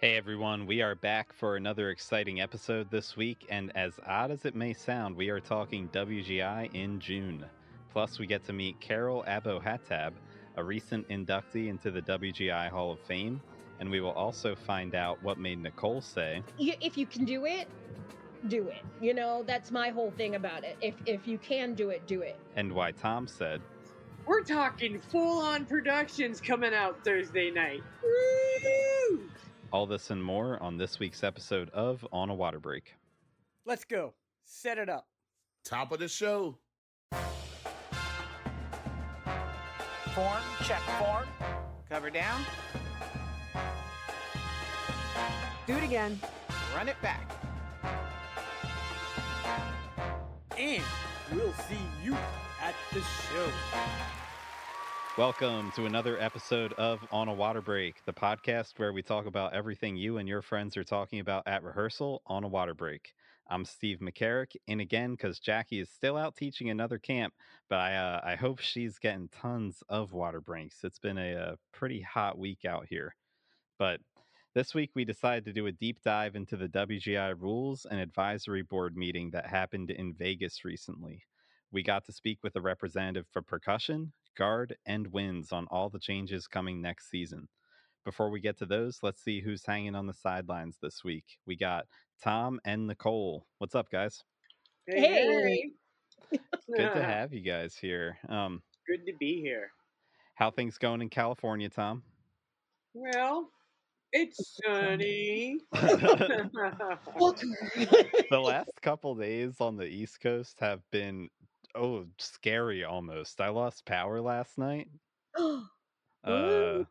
Hey everyone, we are back for another exciting episode this week, and as odd as it may sound, we are talking WGI in June. Plus, we get to meet Carol Abohatab, a recent inductee into the WGI Hall of Fame, and we will also find out what made Nicole say, If you can do it, do it. You know, that's my whole thing about it. If if you can do it, do it. and why Thom said, We're talking full on productions coming out Thursday night. Woo! All this and more on this week's episode of On a Water Break. Let's go. Set it up. Top of the show. Form, check form. Cover down. Do it again. Run it back. And we'll see you at the show. Welcome to another episode of On a Water Break, the podcast where we talk about everything you and your friends are talking about at rehearsal on a water break. I'm Steve McCarrick, and again, because Jackie is still out teaching another camp, but I, uh, I hope she's getting tons of water breaks. It's been a, uh pretty hot week out here. But this week, we decided to do a deep dive into the WGI rules and advisory board meeting that happened in Vegas recently. We got to speak with a representative for percussion, guard, and winds on all the changes coming next season. Before we get to those, let's see who's hanging on the sidelines this week. We got Thom and Nicole. What's up, guys? Hey. Good to have you guys here. Um, Good to be here. how things going in California, Thom? Well, it's sunny. the last couple days on the East Coast have been oh scary almost. I lost power last night. Uh,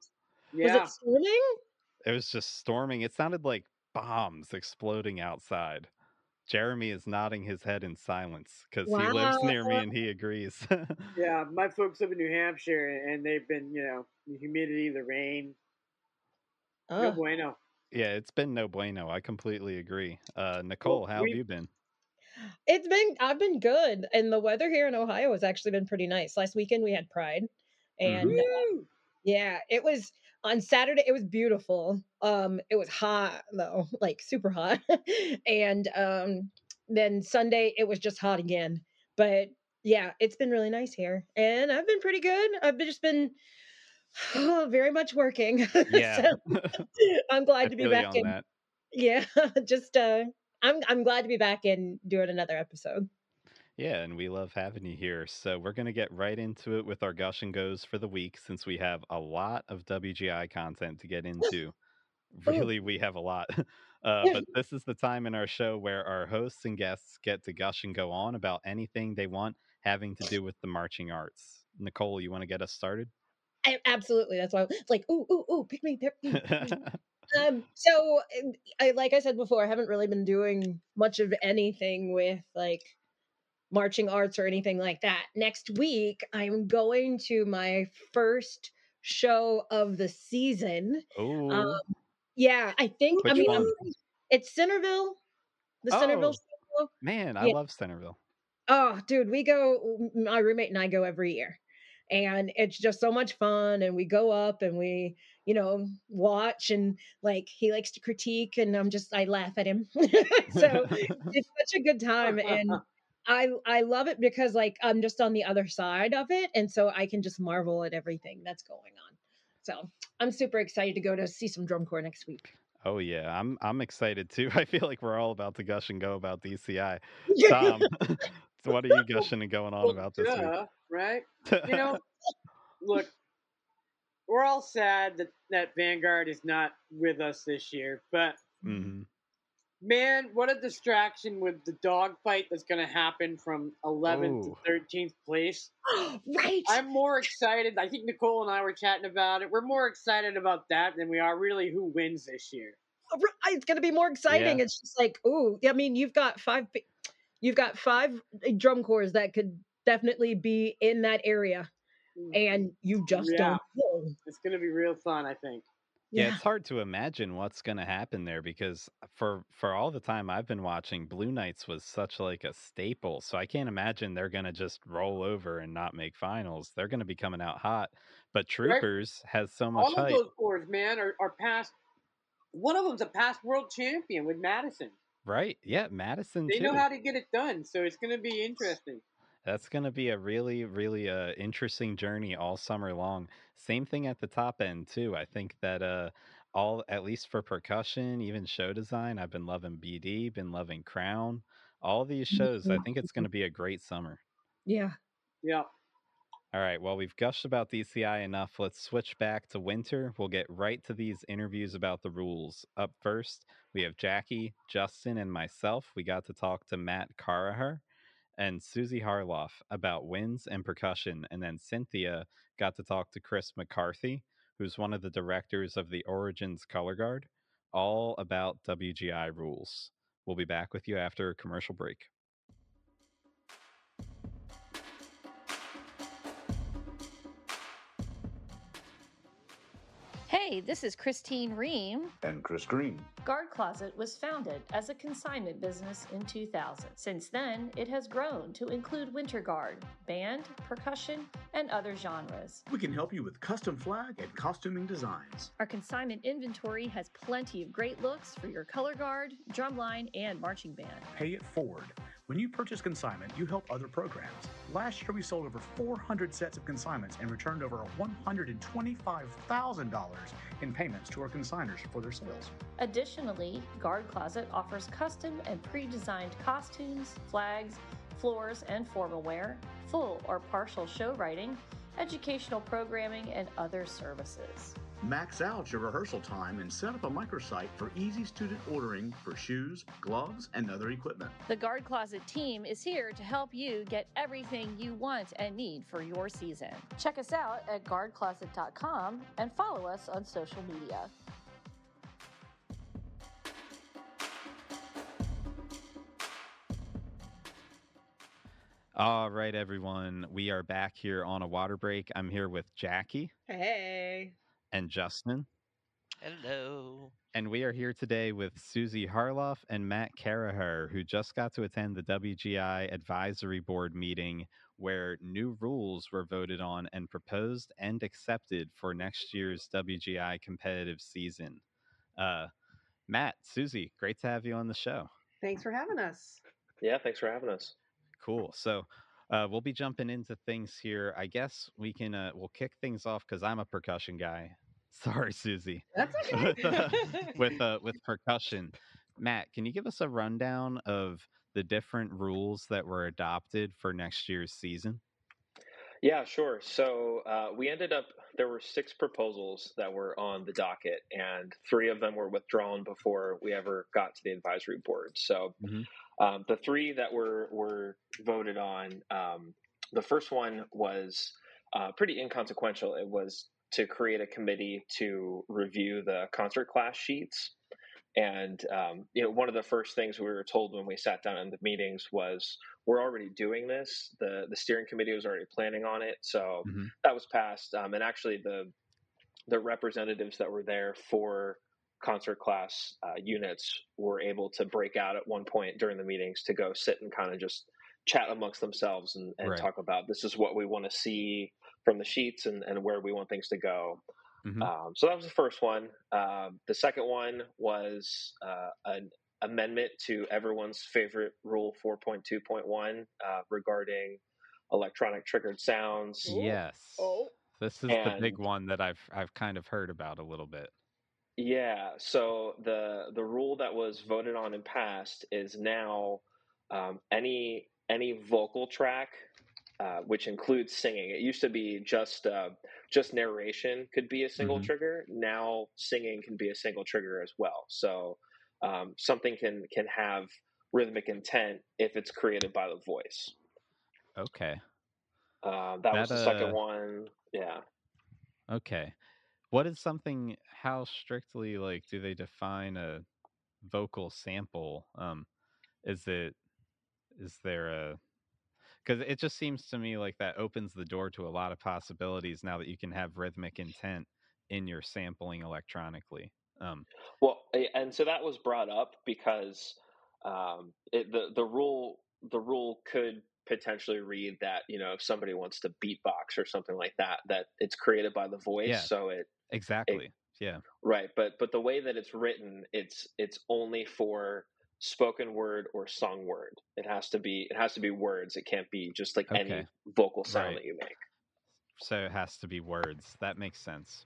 Was it storming? it was just storming. It sounded like bombs exploding outside. Jeremy is nodding his head in silence because he lives near me and he agrees. Yeah, my folks live in New Hampshire and they've been, you know, the humidity, the rain. No Oh, bueno. yeah, it's been no bueno. I completely agree. Uh, Nicole, how have you been? It's been I've been good, and the weather here in Ohio has actually been pretty nice. Last weekend we had Pride, and uh, yeah, it was on Saturday. It was beautiful. Um, it was hot though, like super hot, and um, then Sunday it was just hot again. But yeah, it's been really nice here, and I've been pretty good. I've been, just been very much working. Yeah, So, I'm glad I to be back in. that. Yeah, just uh, I'm I'm glad to be back and doing another episode. Yeah, and we love having you here. So we're going to get right into it with our gush and goes for the week since we have a lot of WGI content to get into. Really, we have a lot. Uh, but this is the time in our show where our hosts and guests get to gush and go on about anything they want having to do with the marching arts. Nicole, you want to get us started? A- absolutely, that's why it's like ooh ooh ooh, pick me, pick me. pick me. um, so I like I said before, I haven't really been doing much of anything with like marching arts or anything like that. Next week, I'm going to my first show of the season. oh, Um, yeah, I think I mean? I'm, it's Centerville, the Centerville Oh. show. man, I yeah. love Centerville. Oh, dude, we go. My roommate and I go every year, and it's just so much fun. And we go up and we, you know, watch and like he likes to critique, and I'm just I laugh at him. so it's such a good time, and I I love it because like I'm just on the other side of it, and so I can just marvel at everything that's going on. So I'm super excited to go to see some drum corps next week. Oh yeah, I'm I'm excited too. I feel like we're all about to gush and go about DCI. Thom, so what are you gushing and going on Well, about this duh, right? You know, look, we're all sad that, that Vanguard is not with us this year, but hmm man, what a distraction with the dogfight that's going to happen from 11th Ooh. to 13th place. right. I'm more excited. I think Nicole and I were chatting about it. We're more excited about that than we are really who wins this year. it's going to be more exciting. It's just like, oh, I mean, you've got five, you've got five uh, drum corps that could definitely be in that area, Mm. and you just Yeah. don't know. It's going to be real fun, I think. Yeah, it's hard to imagine what's going to happen there because for for all the time I've been watching, Blue Knights was such like a staple. So I can't imagine they're going to just roll over and not make finals. They're going to be coming out hot. But Troopers has so much All of hype. those boards, man, are, are past one of them's a past world champion with Madison. Right? Yeah, Madison They too. know how to get it done, so it's going to be interesting. That's going to be a really, really uh, interesting journey all summer long. Same thing at the top end too. I think that uh, all, at least for percussion, even show design, I've been loving BD, been loving Crown. All these shows, I think it's going to be a great summer. Yeah. Yeah. All right. Well, we've gushed about DCI enough. Let's switch back to winter. We'll get right to these interviews about the rules. Up first, we have Jackie, Justin, and myself. We got to talk to Matt Carraher and Susie Harloff about winds and percussion. And then Cynthia got to talk to Chris McCarthy, who's one of the directors of the Origins Color Guard, all about WGI rules. We'll be back with you after a commercial break. Hey, this is Christine Ream. And Chris Green. Guard Closet was founded as a consignment business in 2000. Since then, it has grown to include winter guard, band, percussion, and other genres. We can help you with custom flag and costuming designs. Our consignment inventory has plenty of great looks for your color guard, drumline, and marching band. Pay it forward. When you purchase consignment, you help other programs. Last year, we sold over 400 sets of consignments and returned over $125,000 in payments to our consigners for their sales. Additionally, Guard Closet offers custom and pre designed costumes, flags, floors, and formal wear, full or partial show writing, educational programming, and other services. Max out your rehearsal time and set up a microsite for easy student ordering for shoes, gloves, and other equipment. The Guard Closet team is here to help you get everything you want and need for your season. Check us out at guardcloset.com and follow us on social media. All right, everyone. We are back here on a water break. I'm here with Jackie Hey. And Justin. Hello. And we are here today with Susie Harloff and Matt Carraher, who just got to attend the WGI Advisory Board meeting where new rules were voted on and proposed and accepted for next year's WGI competitive season. Uh, Matt, Susie, great to have you on the show. Thanks for having us. Yeah, thanks for having us. Cool. So uh, we'll be jumping into things here. I guess we can uh, we'll kick things off because I'm a percussion guy. Sorry, Susie. That's with, uh, with uh, with percussion. Matt, can you give us a rundown of the different rules that were adopted for next year's season? Yeah, sure. So uh, we ended up, there were six proposals that were on the docket, and three of them were withdrawn before we ever got to the advisory board. So Mhm. um, the three that were, were voted on, um, the first one was uh, pretty inconsequential. It was to create a committee to review the concert class sheets. And um, you know, one of the first things we were told when we sat down in the meetings was, "We're already doing this. the The steering committee was already planning on it, so Mhm. that was passed." Um, and actually, the the representatives that were there for concert class uh, units were able to break out at one point during the meetings to go sit and kind of just chat amongst themselves and, and Right. talk about this is what we want to see from the sheets and, and where we want things to go. Mhm. Um, so that was the first one. Um, the second one was uh, an amendment to everyone's favorite rule 4.2.1 uh, regarding electronic triggered sounds. Yes. Oh. This is the big one that I've I've kind of heard about a little bit. Yeah. So the the rule that was voted on and passed is now um, any any vocal track, uh, which includes singing. It used to be just uh, just narration could be a single Mhm. trigger. Now singing can be a single trigger as well. So um, something can can have rhythmic intent if it's created by the voice. Okay. Uh, that, was That, the second uh, one. Yeah. Okay. What is something how strictly like do they define a vocal sample? Um is it is there a cuz it just seems to me like that opens the door to a lot of possibilities now that you can have rhythmic intent in your sampling electronically. Um Well, and so that was brought up because um, it, the the rule the rule could potentially read that you know if somebody wants to beatbox or something like that that it's created by the voice, Yeah. so it exactly. Yeah. Right, but but the way that it's written, it's it's only for spoken word or sung word. It has to be it has to be words. It can't be just like any vocal sound Right. that you make. So it has to be words. That makes sense.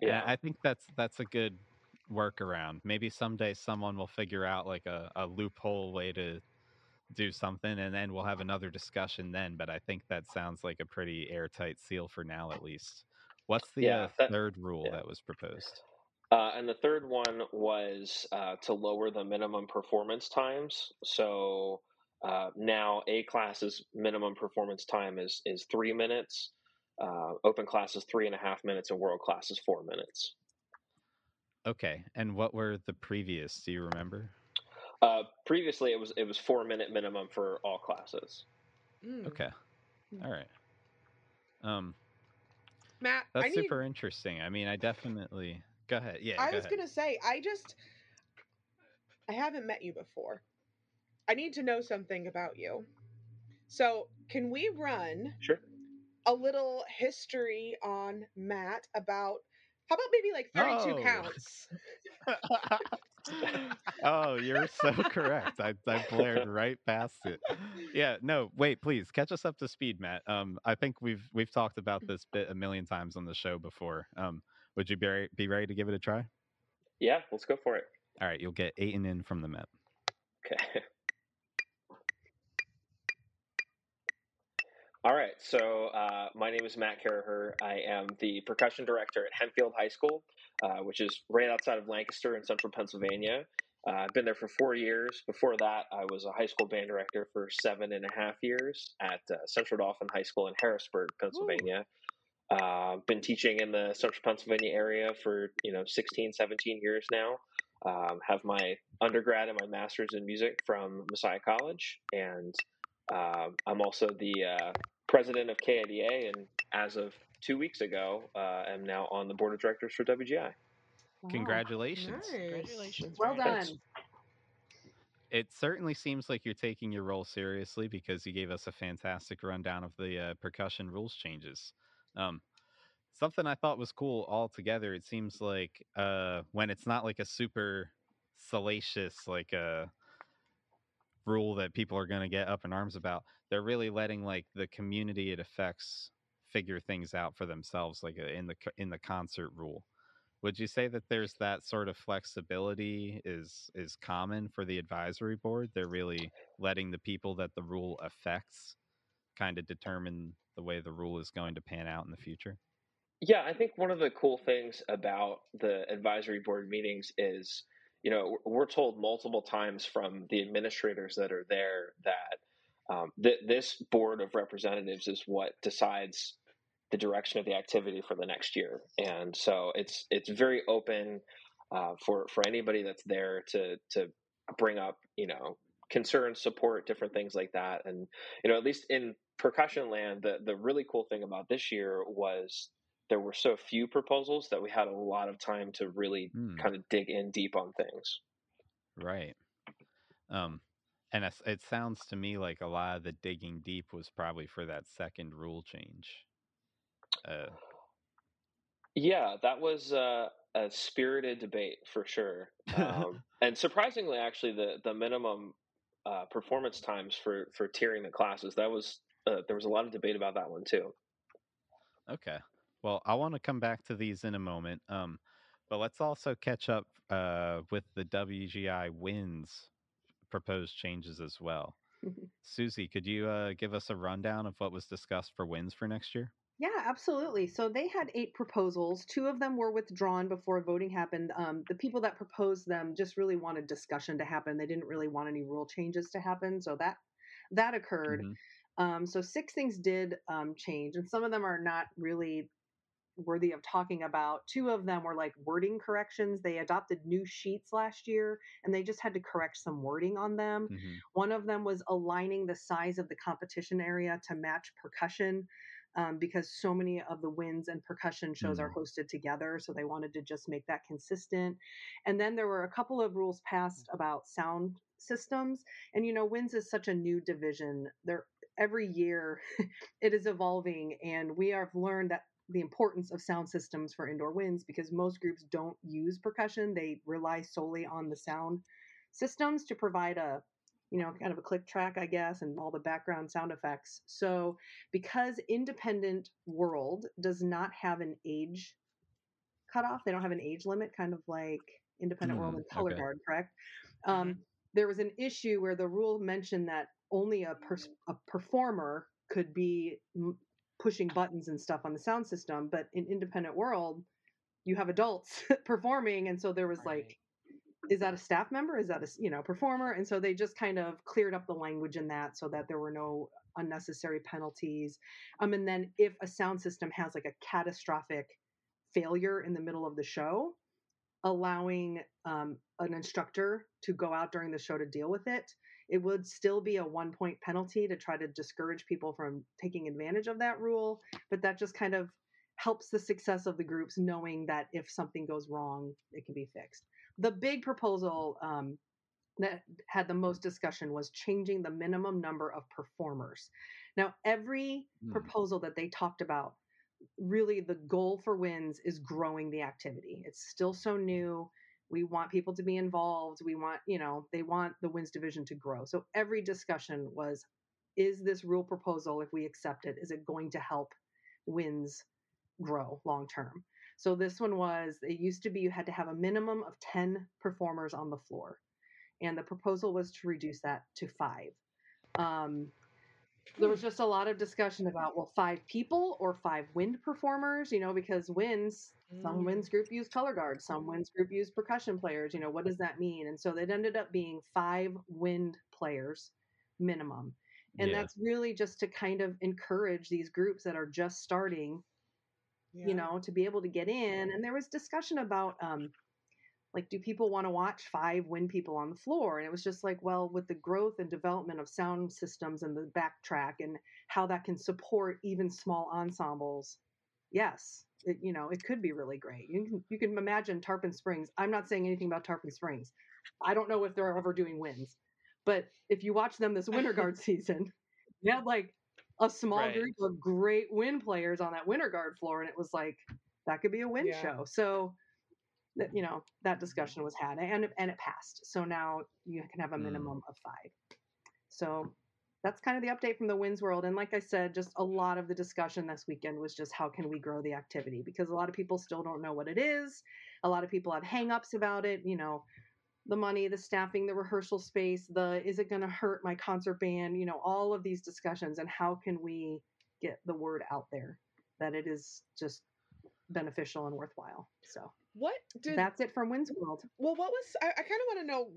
And Yeah. I think that's that's a good workaround. Maybe someday someone will figure out like a, a loophole way to do something and then we'll have another discussion then. But I think that sounds like a pretty airtight seal for now at least. What's the Yeah, uh, that- third rule yeah. that was proposed? Uh, and the third one was uh, to lower the minimum performance times. So uh, now A class's minimum performance time is is three minutes. Uh, open class is three and a half minutes, and world class is four minutes. Okay. And what were the previous? Do you remember? Uh, previously, it was it was four minute minimum for all classes. Mm. Okay. All right. Um, Matt, that's I need super interesting. I mean, I definitely go ahead. Yeah, I go was ahead. gonna say, I just I haven't met you before. I need to know something about you. So, can we run Sure. a little history on Matt about how about maybe like 32 Oh. counts? oh, you're so correct. I, I blared right past it. Yeah, no, wait, please catch us up to speed, Matt. Um, I think we've we've talked about this bit a million times on the show before. Um, would you be be ready to give it a try? Yeah, let's go for it. All right, you'll get eight and in from the Met. Okay. All right. So uh, my name is Matt Carraher. I am the percussion director at Hempfield High School, uh, which is right outside of Lancaster in central Pennsylvania. Uh, I've been there for four years. Before that, I was a high school band director for seven and a half years at uh, Central Dauphin High School in Harrisburg, Pennsylvania. Uh, been teaching in the central Pennsylvania area for you know 16, 17 years now. Um, have my undergrad and my master's in music from Messiah College, and um, I'm also the uh, president of KIDA, and as of two weeks ago, uh, am now on the board of directors for WGI. Congratulations. Congratulations. Well Ryan. done. It certainly seems like you're taking your role seriously because you gave us a fantastic rundown of the uh, percussion rules changes. Um, something I thought was cool altogether. It seems like uh, when it's not like a super salacious like a rule that people are going to get up in arms about, they're really letting like the community it affects figure things out for themselves, like uh, in the in the concert rule. Would you say that there's that sort of flexibility is is common for the advisory board? They're really letting the people that the rule affects kind of determine the way the rule is going to pan out in the future. Yeah, I think one of the cool things about the advisory board meetings is, you know, we're told multiple times from the administrators that are there that um, th- this board of representatives is what decides the direction of the activity for the next year, and so it's it's very open uh, for for anybody that's there to to bring up, you know, concerns, support, different things like that, and you know, at least in percussion land, the the really cool thing about this year was there were so few proposals that we had a lot of time to really Hmm. kind of dig in deep on things. Right. Um, and it sounds to me like a lot of the digging deep was probably for that second rule change. Uh, Yeah, that was uh, a spirited debate for sure. Um, and surprisingly, actually, the the minimum uh, performance times for for tiering the classes that was uh, there was a lot of debate about that one too. Okay. Well, I want to come back to these in a moment. Um, but let's also catch up uh, with the WGI Winds proposed changes as well. Susie, could you uh, give us a rundown of what was discussed for winds for next year? Yeah, absolutely. So they had eight proposals. Two of them were withdrawn before voting happened. Um, the people that proposed them just really wanted discussion to happen. They didn't really want any rule changes to happen. So that that occurred. Mhm. Um, so six things did um, change, and some of them are not really worthy of talking about. Two of them were like wording corrections. They adopted new sheets last year, and they just had to correct some wording on them. Mhm. One of them was aligning the size of the competition area to match percussion. Um, because so many of the winds and percussion shows are hosted together. So they wanted to just make that consistent. And then there were a couple of rules passed about sound systems. And, you know, winds is such a new division. There, every year it is evolving. And we have learned that the importance of sound systems for indoor winds because most groups don't use percussion. They rely solely on the sound systems to provide a you know, kind of a click track, I guess, and all the background sound effects. So, because Independent World does not have an age cutoff, they don't have an age limit, kind of like Independent mm, World and Color okay. Guard, correct? Um, mm-hmm. There was an issue where the rule mentioned that only a, a performer could be m- pushing buttons and stuff on the sound system, but in Independent World, you have adults performing, and so there was right. like is that a staff member? Is that a you know performer? And so they just kind of cleared up the language in that so that there were no unnecessary penalties. Um and then if a sound system has like a catastrophic failure in the middle of the show allowing um, an instructor to go out during the show to deal with it it would still be a one point penalty to try to discourage people from taking advantage of that rule but that just kind of helps the success of the groups knowing that if something goes wrong it can be fixed the big proposal um, that had the most discussion was changing the minimum number of performers. Now, every mm. proposal that they talked about, really the goal for Winds is growing the activity. It's still so new. We want people to be involved. We want, you know, they want the Winds division to grow. So every discussion was is this rule proposal, if we accept it, is it going to help Winds grow long term? So this one was it used to be you had to have a minimum of 10 performers on the floor. And the proposal was to reduce that to five. Um, there was just a lot of discussion about well, five people or five wind performers, you know, because winds, some mm. winds group use color guards, some winds group use percussion players, you know, what does that mean? And so it ended up being five wind players minimum. And yeah. that's really just to kind of encourage these groups that are just starting yeah. you know, to be able to get in. And there was discussion about, um, like, do people want to watch five wind people on the floor? And it was just like, well, with the growth and development of sound systems and the backtrack and how that can support even small ensembles, yes, it, you know, it could be really great. You can you can imagine Tarpon Springs. I'm not saying anything about Tarpon Springs. I don't know if they're ever doing winds, but if you watch them this winter guard season, they had like a small right. group of great win players on that winter guard floor, and it was like that could be a win yeah. show. So that you know that discussion was had, and it, and it passed. So now you can have a mm. minimum mm. of five. So that's kind of the update from the winds world. And like I said, just a lot of the discussion this weekend was just how can we grow the activity because a lot of people still don't know what it is. A lot of people have hangups about it. You know, the money, the staffing, the rehearsal space, the is it going to hurt my concert band, you know, all of these discussions and how can we get the word out there that it is just beneficial and worthwhile. So what did that's it from Winds World. Well, what was I, I kind of want to know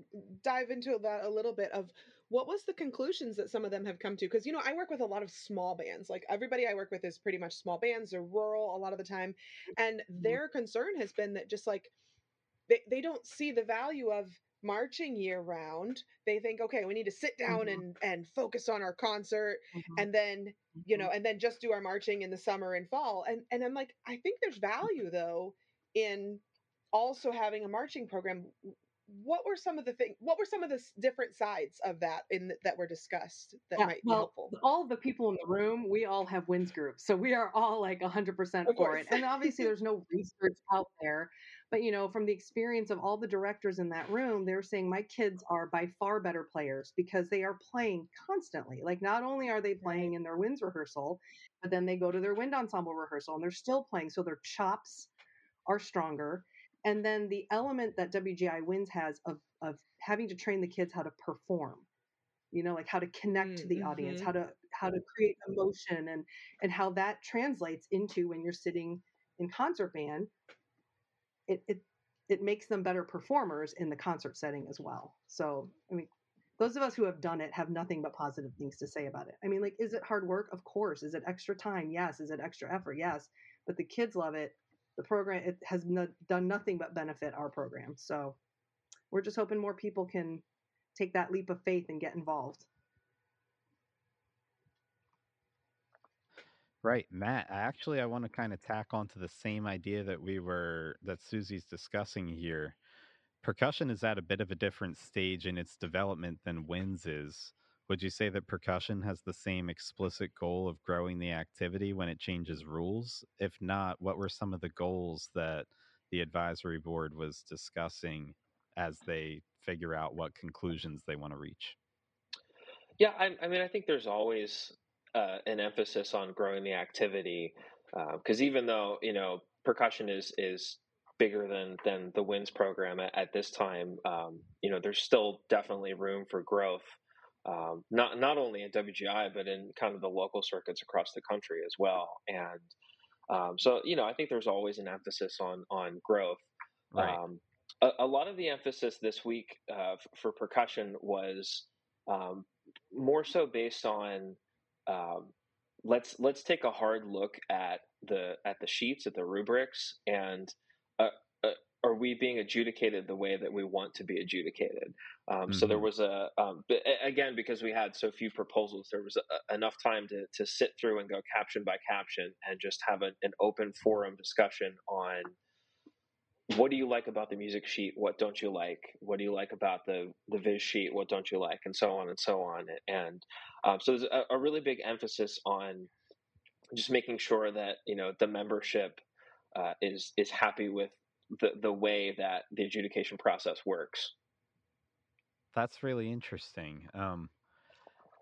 dive into that a little bit of what was the conclusions that some of them have come to because you know i work with a lot of small bands like everybody i work with is pretty much small bands they're rural a lot of the time and mm-hmm. their concern has been that just like they, they don't see the value of marching year round they think okay we need to sit down mm-hmm. and and focus on our concert mm-hmm. and then you know mm-hmm. and then just do our marching in the summer and fall. And and i'm like i think there's value though in also having a marching program. What were some of the things what were some of the different sides of that in the, that were discussed that yeah, might be well, helpful? all the people in the room we all have winds groups so we are all like 100% for it. and obviously there's no research out there but you know from the experience of all the directors in that room they're saying my kids are by far better players because they are playing constantly. Like not only are they playing in their winds rehearsal but then they go to their wind ensemble rehearsal and they're still playing so their chops are stronger. And then the element that WGI Winds has of of having to train the kids how to perform you know like how to connect to the mm-hmm. audience how to how to create emotion and and how that translates into when you're sitting in concert band it it it makes them better performers in the concert setting as well. So i mean those of us who have done it have nothing but positive things to say about it. I mean like is it hard work? Of course. Is it extra time? Yes. Is it extra effort? Yes. But the kids love it. The program it has no, done nothing but benefit our program. So we're just hoping more people can take that leap of faith and get involved. Right, Matt. Actually, I want to kind of tack onto the same idea that we were that Susie's discussing here. Percussion is at a bit of a different stage in its development than winds is. would you say that percussion has the same explicit goal of growing the activity when it changes rules? If not, what were some of the goals that the advisory board was discussing as they figure out what conclusions they want to reach? Yeah, I, I mean, I think there's always uh, an emphasis on growing the activity because uh, even though you know percussion is is bigger than than the winds program at, at this time, um, you know, there's still definitely room for growth um, not not only in WGI but in kind of the local circuits across the country as well. And um, so, you know, I think there's always an emphasis on on growth. Right. Um, a, a, lot of the emphasis this week uh, f- for percussion was um, more so based on um, let's let's take a hard look at the at the sheets at the rubrics and uh, are we being adjudicated the way that we want to be adjudicated? Um, mm-hmm. So there mm-hmm. was a, um, again, because we had so few proposals, there was a, enough time to, to sit through and go caption by caption and just have a, an open forum discussion on what do you like about the music sheet? What don't you like? What do you like about the, the viz sheet? What don't you like? And so on and so on. And um, so there's a, a really big emphasis on just making sure that, you know, the membership uh, is, is happy with the the way that the adjudication process works. That's really interesting. Um,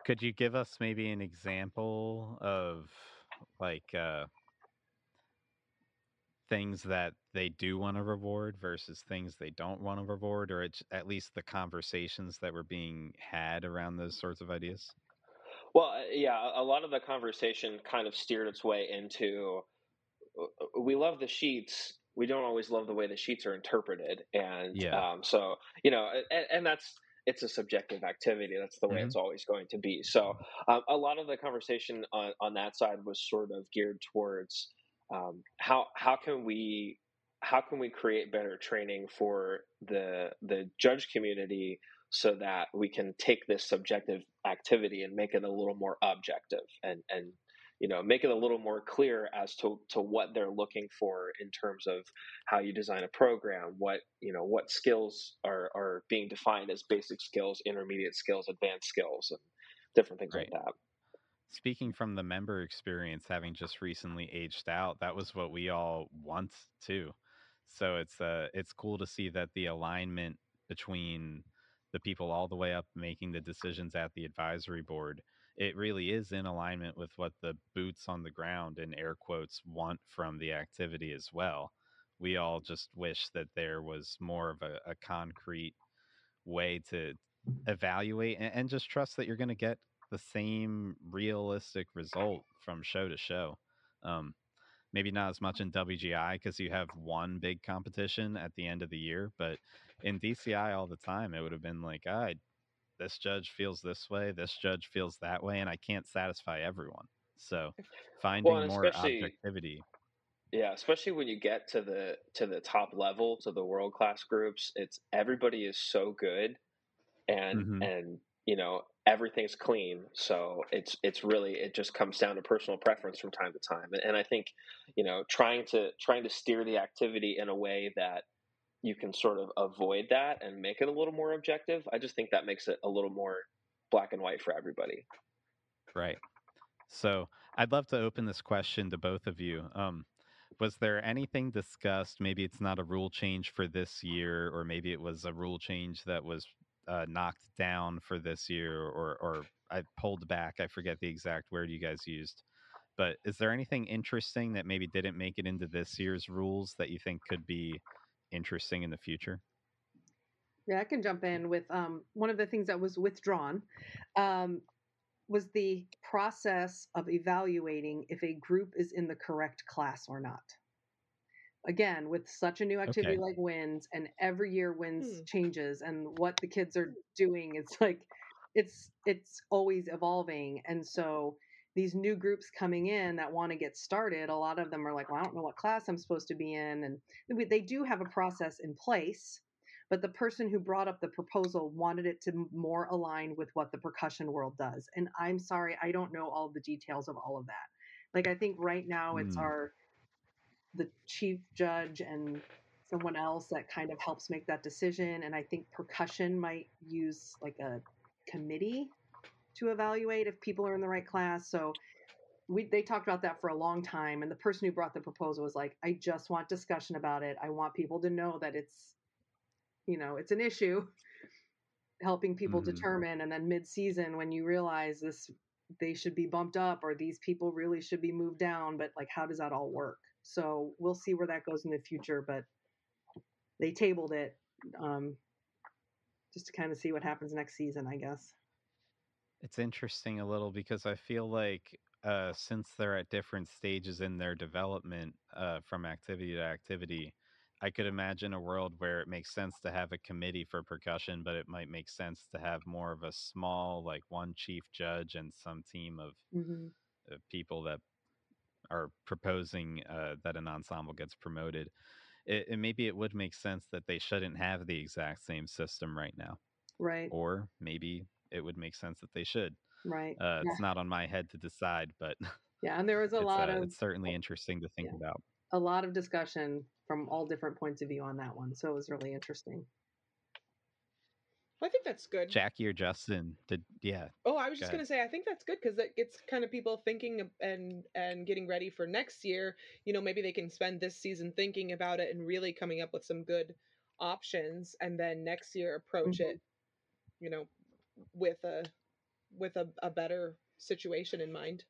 could you give us maybe an example of like uh, things that they do want to reward versus things they don't want to reward, or at least the conversations that were being had around those sorts of ideas? Well, uh, yeah, a lot of the conversation kind of steered its way into uh, we love the sheets we don't always love the way the sheets are interpreted, and yeah. um, so you know, and, and, that's it's a subjective activity. That's the way mm-hmm. it's always going to be. So um, a lot of the conversation on, on that side was sort of geared towards um, how how can we how can we create better training for the the judge community so that we can take this subjective activity and make it a little more objective and and you know make it a little more clear as to to what they're looking for in terms of how you design a program what you know what skills are are being defined as basic skills intermediate skills advanced skills and different things right. like that speaking from the member experience having just recently aged out that was what we all want too so it's uh it's cool to see that the alignment between the people all the way up making the decisions at the advisory board it really is in alignment with what the boots on the ground in air quotes want from the activity as well. We all just wish that there was more of a, a concrete way to evaluate and, and just trust that you're going to get the same realistic result from show to show. Um, maybe not as much in WGI because you have one big competition at the end of the year, but in DCI all the time, it would have been like, I this judge feels this way, this judge feels that way, and I can't satisfy everyone. So finding well, more objectivity. Yeah, especially when you get to the to the top level, to the world class groups, it's everybody is so good and mm-hmm. and you know everything's clean so it's it's really it just comes down to personal preference from time to time and, and i think you know trying to trying to steer the activity in a way that you can sort of avoid that and make it a little more objective. I just think that makes it a little more black and white for everybody. Right. So I'd love to open this question to both of you. Um, was there anything discussed? Maybe it's not a rule change for this year, or maybe it was a rule change that was uh, knocked down for this year, or or I pulled back. I forget the exact word you guys used. But is there anything interesting that maybe didn't make it into this year's rules that you think could be interesting in the future? Yeah, I can jump in with um, one of the things that was withdrawn um, was the process of evaluating if a group is in the correct class or not. Again, with such a new activity okay. like Winds, and every year Winds hmm. changes, and what the kids are doing, it's like it's it's always evolving, and so these new groups coming in that want to get started, a lot of them are like, well, I don't know what class I'm supposed to be in. And they do have a process in place, but the person who brought up the proposal wanted it to more align with what the percussion world does. And I'm sorry, I don't know all the details of all of that. Like, I think right now it's mm. our, the chief judge and someone else that kind of helps make that decision. And I think percussion might use like a committee to evaluate if people are in the right class. So we they talked about that for a long time and the person who brought the proposal was like i just want discussion about it i want people to know that it's you know it's an issue helping people Mm-hmm. determine and then mid-season when you realize this they should be bumped up or these people really should be moved down but like how does that all work so we'll see where that goes in the future but they tabled it um just to kind of see what happens next season i guess It's interesting a little because I feel like uh, since they're at different stages in their development uh, from activity to activity, I could imagine a world where it makes sense to have a committee for percussion, but it might make sense to have more of a small, like one chief judge and some team of mm-hmm. uh, people that are proposing uh, that an ensemble gets promoted. It, and maybe it would make sense that they shouldn't have the exact same system right now, right or maybe it would make sense that they should. right Uh, yeah. it's not on my head to decide, but yeah and there was a lot uh, of it's certainly interesting to think yeah. about. a lot of discussion from all different points of view on that one. So it was really interesting. I think that's good. Jackie or Justin did, yeah. Oh, I was Go just ahead. gonna say I think that's good because it gets kind of people thinking and and getting ready for next year. You know, maybe they can spend this season thinking about it and really coming up with some good options, and then next year approach Mhm. it. You know, with a with a, a better situation in mind.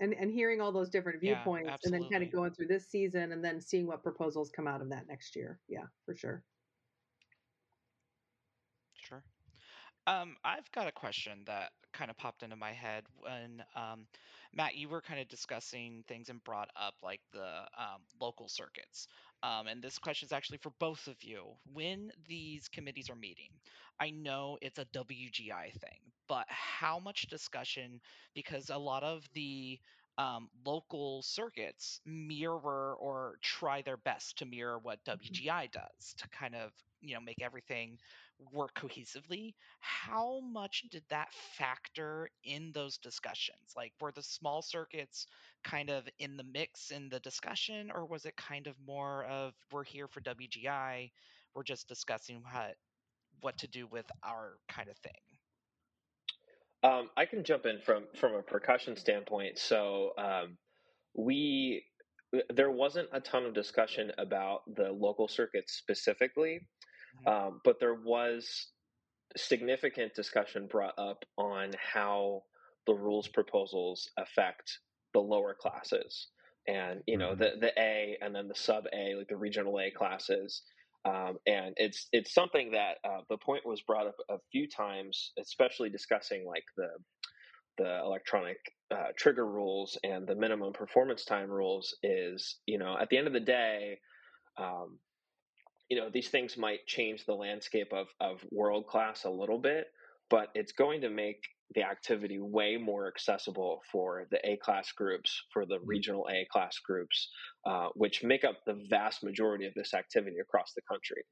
And and hearing all those different Yeah, viewpoints and then kind of going through this season and then seeing what proposals come out of that next year. Yeah, for. Sure. Um, I've got a question that kind of popped into my head when um, Matt, you were kind of discussing things and brought up like the um, local circuits. Um, and this question is actually for both of you. When these committees are meeting, I know it's a WGI thing, but how much discussion? Because a lot of the um, local circuits mirror or try their best to mirror what WGI does to kind of you know make everything work cohesively how much did that factor in those discussions? Like were the small circuits kind of in the mix in the discussion or was it kind of more of we're here for wgi we're just discussing what what to do with our kind of thing Um, I can jump in from from a percussion standpoint. So um, we there wasn't a ton of discussion about the local circuits specifically, um, but there was significant discussion brought up on how the rules proposals affect the lower classes and you know Mhm. the the A and then the sub A like the regional A classes um, and it's it's something that uh, the point was brought up a few times especially discussing like the the electronic uh, trigger rules and the minimum performance time rules is you know at the end of the day um, you know these things might change the landscape of of world class a little bit but it's going to make the activity way more accessible for the A class groups, for the regional A class groups, uh, which make up the vast majority of this activity across the country.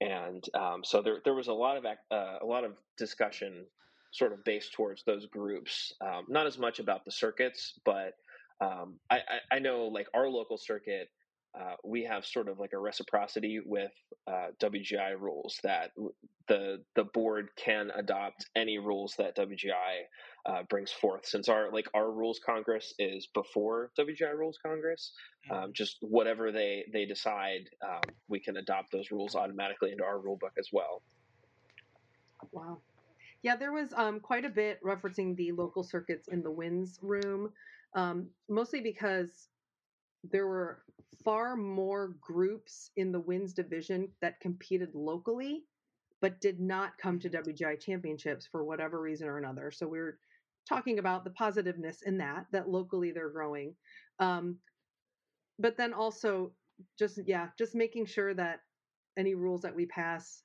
And um, so there, there was a lot of uh, a lot of discussion, sort of based towards those groups. Um, not as much about the circuits, but um, I, I, I know like our local circuit uh, we have sort of like a reciprocity with uh, WGI rules that the the board can adopt any rules that WGI uh, brings forth. Since our like our rules congress is before WGI rules congress, um, just whatever they they decide, um, we can adopt those rules automatically into our rule book as well. Wow. Yeah, there was um, quite a bit referencing the local circuits in the winds room, um, mostly because there were far more groups in the winds division that competed locally, but did not come to WGI championships for whatever reason or another. So we are talking about the positiveness in that, that locally they're growing. Um, but then also just, yeah, just making sure that any rules that we pass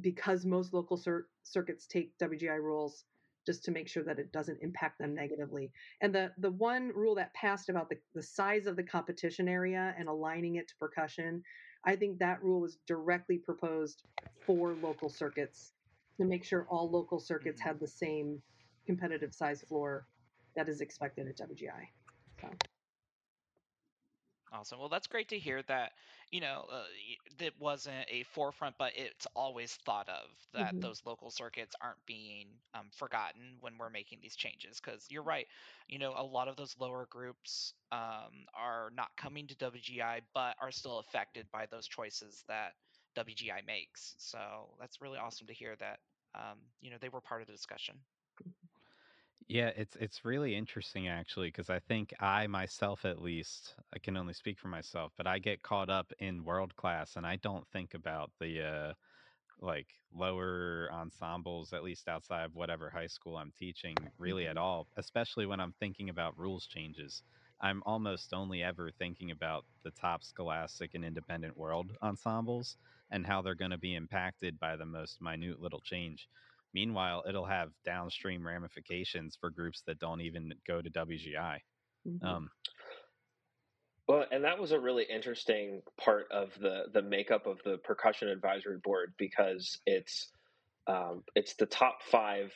because most local cir- circuits take WGI rules just to make sure that it doesn't impact them negatively. And the the one rule that passed about the, the size of the competition area and aligning it to percussion, I think that rule was directly proposed for local circuits to make sure all local circuits mm-hmm. had the same competitive size floor that is expected at WGI. So Awesome. Well, that's great to hear that, you know, uh, y- that wasn't a forefront, but it's always thought of that Mhm. those local circuits aren't being um, forgotten when we're making these changes. Because you're right, you know, a lot of those lower groups um, are not coming to WGI, but are still affected by those choices that WGI makes. So that's really awesome to hear that, um, you know, they were part of the discussion. Yeah, it's it's really interesting actually because I think I myself at least I can only speak for myself, but I get caught up in world class and I don't think about the uh like lower ensembles at least outside of whatever high school I'm teaching really at Mhm. all, especially when I'm thinking about rules changes. I'm almost only ever thinking about the top scholastic and independent world ensembles and how they're going to be impacted by the most minute little change. Meanwhile, it'll have downstream ramifications for groups that don't even go to WGI. Mhm. Um, Well, and that was a really interesting part of the the makeup of the percussion advisory board because it's um, it's the top five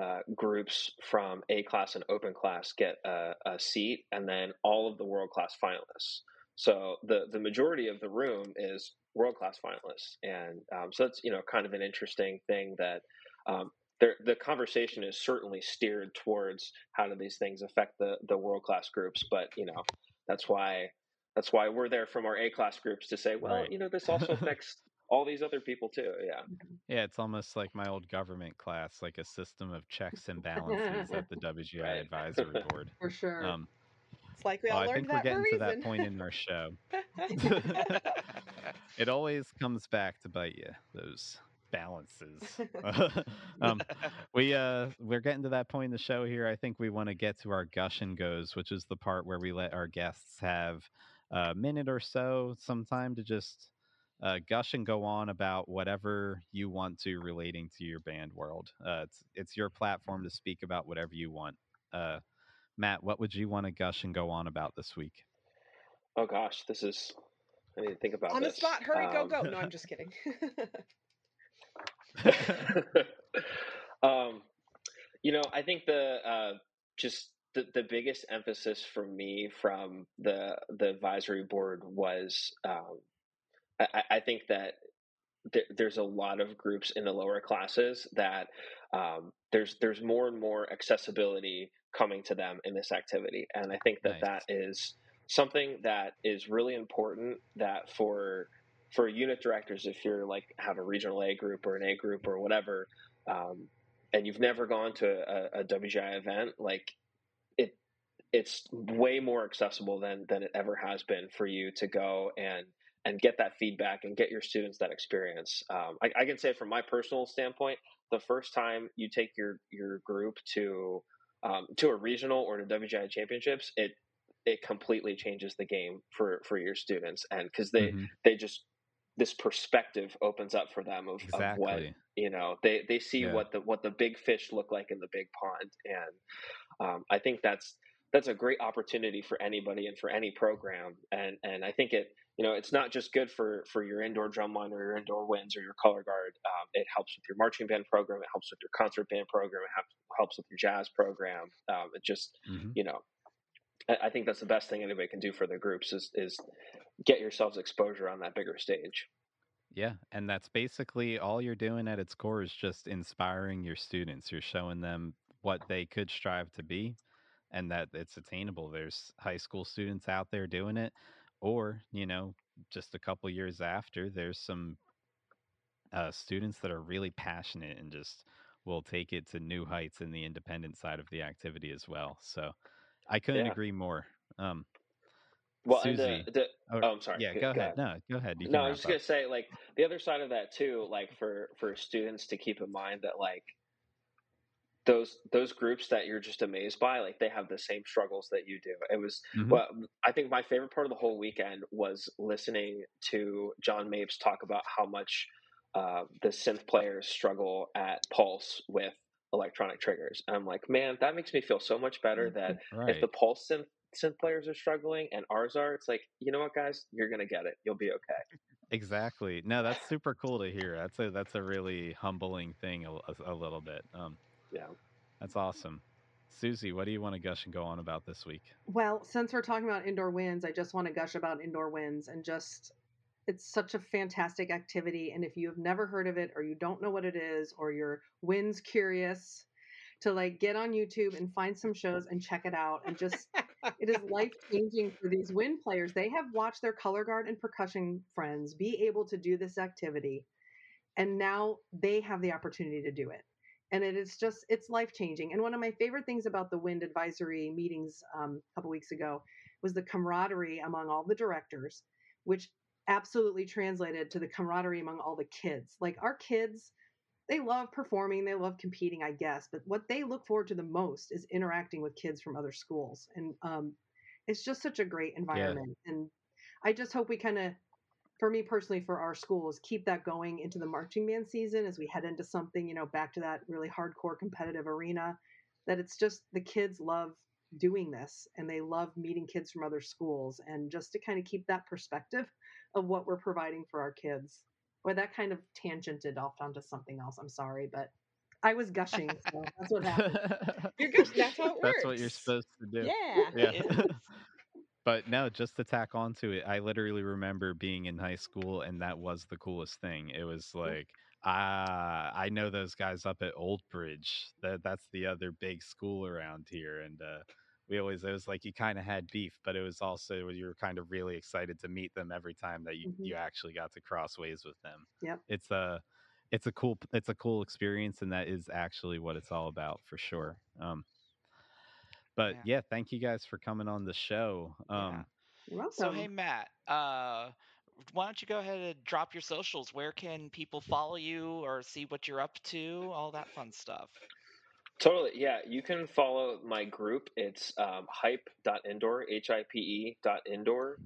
uh, groups from A class and open class get a, a seat, and then all of the world class finalists. So the the majority of the room is world class finalists, and um, so that's you know kind of an interesting thing that. Um, the conversation is certainly steered towards how do these things affect the, the world class groups, but you know that's why that's why we're there from our A class groups to say, well, Right. you know, this also affects all these other people too. Yeah. yeah, it's almost like my old government class, like a system of checks and balances at the WGI Right. advisory board. For sure. Um, It's like we well, all I learned think we're that for getting to that point in our show. it always comes back to bite you those balances um we uh we're getting to that point in the show here i think we want to get to our gush and goes which is the part where we let our guests have a minute or so some time to just uh, gush and go on about whatever you want to relating to your band world uh it's it's your platform to speak about whatever you want uh matt what would you want to gush and go on about this week Oh gosh, this is. I need to think about On the spot, hurry, go, Um, go. No, I'm just kidding. um, you know, I think the uh, just the, the biggest emphasis for me from the the advisory board was um, I, I- think that there, there's a lot of groups in the lower classes that um, there's there's more and more accessibility coming to them in this activity, and I think that Nice. that is something that is really important. That for for unit directors, if you're like have a regional A group or an A group or whatever, um, and you've never gone to a, a WGI event, like it it's way more accessible than than it ever has been for you to go and and get that feedback and get your students that experience. Um, I, I can say from my personal standpoint, the first time you take your your group to um, to a regional or to WGI championships, it it completely changes the game for for your students and because they Mhm. they just this perspective opens up for them of, of what you know they they see Yeah. what the what the big fish look like in the big pond and um, i think that's that's a great opportunity for anybody and for any program and and i think it you know it's not just good for for your indoor drumline or your indoor winds or your color guard um, it helps with your marching band program it helps with your concert band program it helps, helps with your jazz program um, it just Mhm. you know I, I think that's the best thing anybody can do for their groups is is get yourselves exposure on that bigger stage Yeah, and that's basically all you're doing at its core is just inspiring your students. You're showing them what they could strive to be and that it's attainable. There's high school students out there doing it or, you know, just a couple years after, there's some uh, students that are really passionate and just will take it to new heights in the independent side of the activity as well. So I couldn't Yeah. agree more. Um, well and Susie, the, the oh, oh i'm sorry yeah, Go- go go ahead. No, go ahead. You no i was just up. gonna say like the other side of that too like for for students to keep in mind that like those those groups that you're just amazed by like they have the same struggles that you do it was Mhm. well i think my favorite part of the whole weekend was listening to john mapes talk about how much uh, the synth players struggle at pulse with electronic triggers and i'm like man that makes me feel so much better that if the pulse synth synth players are struggling and ours are it's like you know what guys you're gonna get it you'll be okay Exactly. No, that's super cool to hear. That's a that's a really humbling thing a, a, a little bit. Um, yeah that's awesome. Susie, what do you want to gush and go on about this week? Well, since we're talking about indoor winds, I just want to gush about indoor winds and just it's such a fantastic activity. And if you have never heard of it or you don't know what it is or you're winds curious, to like get on YouTube and find some shows and check it out and just it is life changing for these wind players. They have watched their color guard and percussion friends be able to do this activity and now they have the opportunity to do it and it is just it's life changing and one of my favorite things about the wind advisory meetings um, a couple weeks ago was the camaraderie among all the directors which absolutely translated to the camaraderie among all the kids like our kids they love performing they love competing i guess but what they look forward to the most is interacting with kids from other schools and um, it's just such a great environment yeah. and i just hope we kind of for me personally for our schools keep that going into the marching band season as we head into something you know back to that really hardcore competitive arena that it's just the kids love doing this and they love meeting kids from other schools and just to kind of keep that perspective of what we're providing for our kids Boy, that kind of tangented off onto something else i'm sorry but i was gushing so that's what happened. You're gushing that's how it works that's what you're supposed to do. Yeah yeah. but no, just to tack on to it, I literally remember being in high school, and that was the coolest thing. It was like, ah, I know those guys up at Old Bridge. That that's the other big school around here, and uh, we always it was like you kind of had beef, but it was also you were kind of really excited to meet them every time that you Mhm. you actually got to cross ways with them. Yep. It's a it's a cool it's a cool experience, and that is actually what it's all about for sure. Um, but Yeah. yeah, thank you guys for coming on the show. Um, You're welcome. So hey Matt, uh, why don't you go ahead and drop your socials? Where can people follow you or see what you're up to? All that fun stuff. Totally, yeah. You can follow my group. It's um, hipe.indoor, H I P E dot indoor.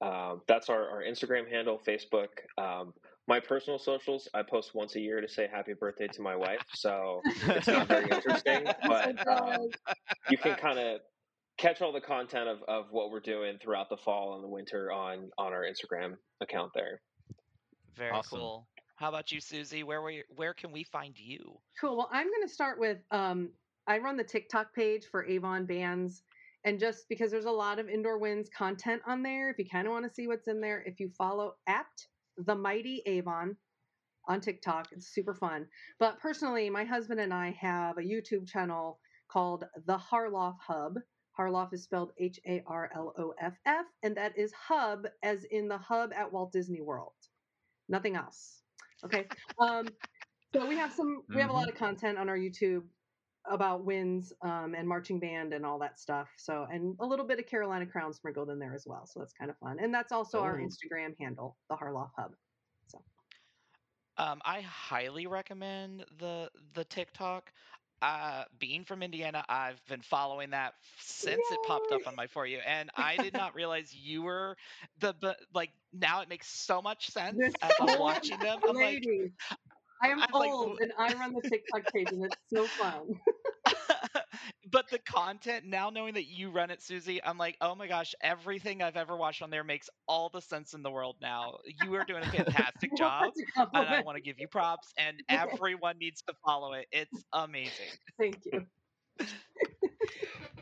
Um, that's our, our Instagram handle, Facebook. Um, my personal socials, I post once a year to say happy birthday to my wife. So it's not very interesting, but um, you can kind of catch all the content of, of what we're doing throughout the fall and the winter on on our Instagram account there. Very Awesome. cool. How about you, Susie? Where we, where can we find you? Cool. Well, I'm going to start with um, I run the TikTok page for Avon Bands. And just because there's a lot of indoor winds content on there, if you kind of want to see what's in there, if you follow at the mighty Avon on TikTok, it's super fun. But personally, my husband and I have a YouTube channel called The Harloff Hub. Harloff is spelled H A R L O F F, and that is hub as in the hub at Walt Disney World. Nothing else. Okay. Um, so we have some we have a lot of content on our youtube about winds um, and marching band and all that stuff so and a little bit of carolina crown sprinkled in there as well so that's kind of fun and that's also our Oh. instagram handle the harloff hub So. Um, I highly recommend the the TikTok. Uh, being from Indiana, I've been following that since it popped up on my for you, and I did not realize you were the but like now it makes so much sense as I'm watching them. I'm like, lady. i am I'm like, old and i run the tiktok page and it's so fun but the content now knowing that you run it, Susie, I'm like, oh my gosh, everything I've ever watched on there makes all the sense in the world now. You are doing a fantastic job, and I want to give you props. And everyone needs to follow it. It's amazing. thank you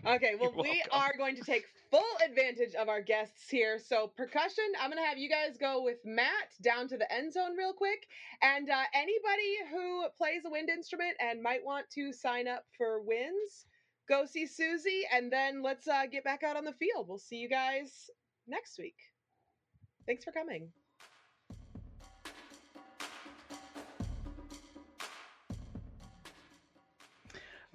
Okay, well, we are going to take full advantage of our guests here. So, percussion, I'm going to have you guys go with Matt down to the end zone real quick. And uh, anybody who plays a wind instrument and might want to sign up for winds, go see Susie, and then let's uh, get back out on the field. We'll see you guys next week. Thanks for coming.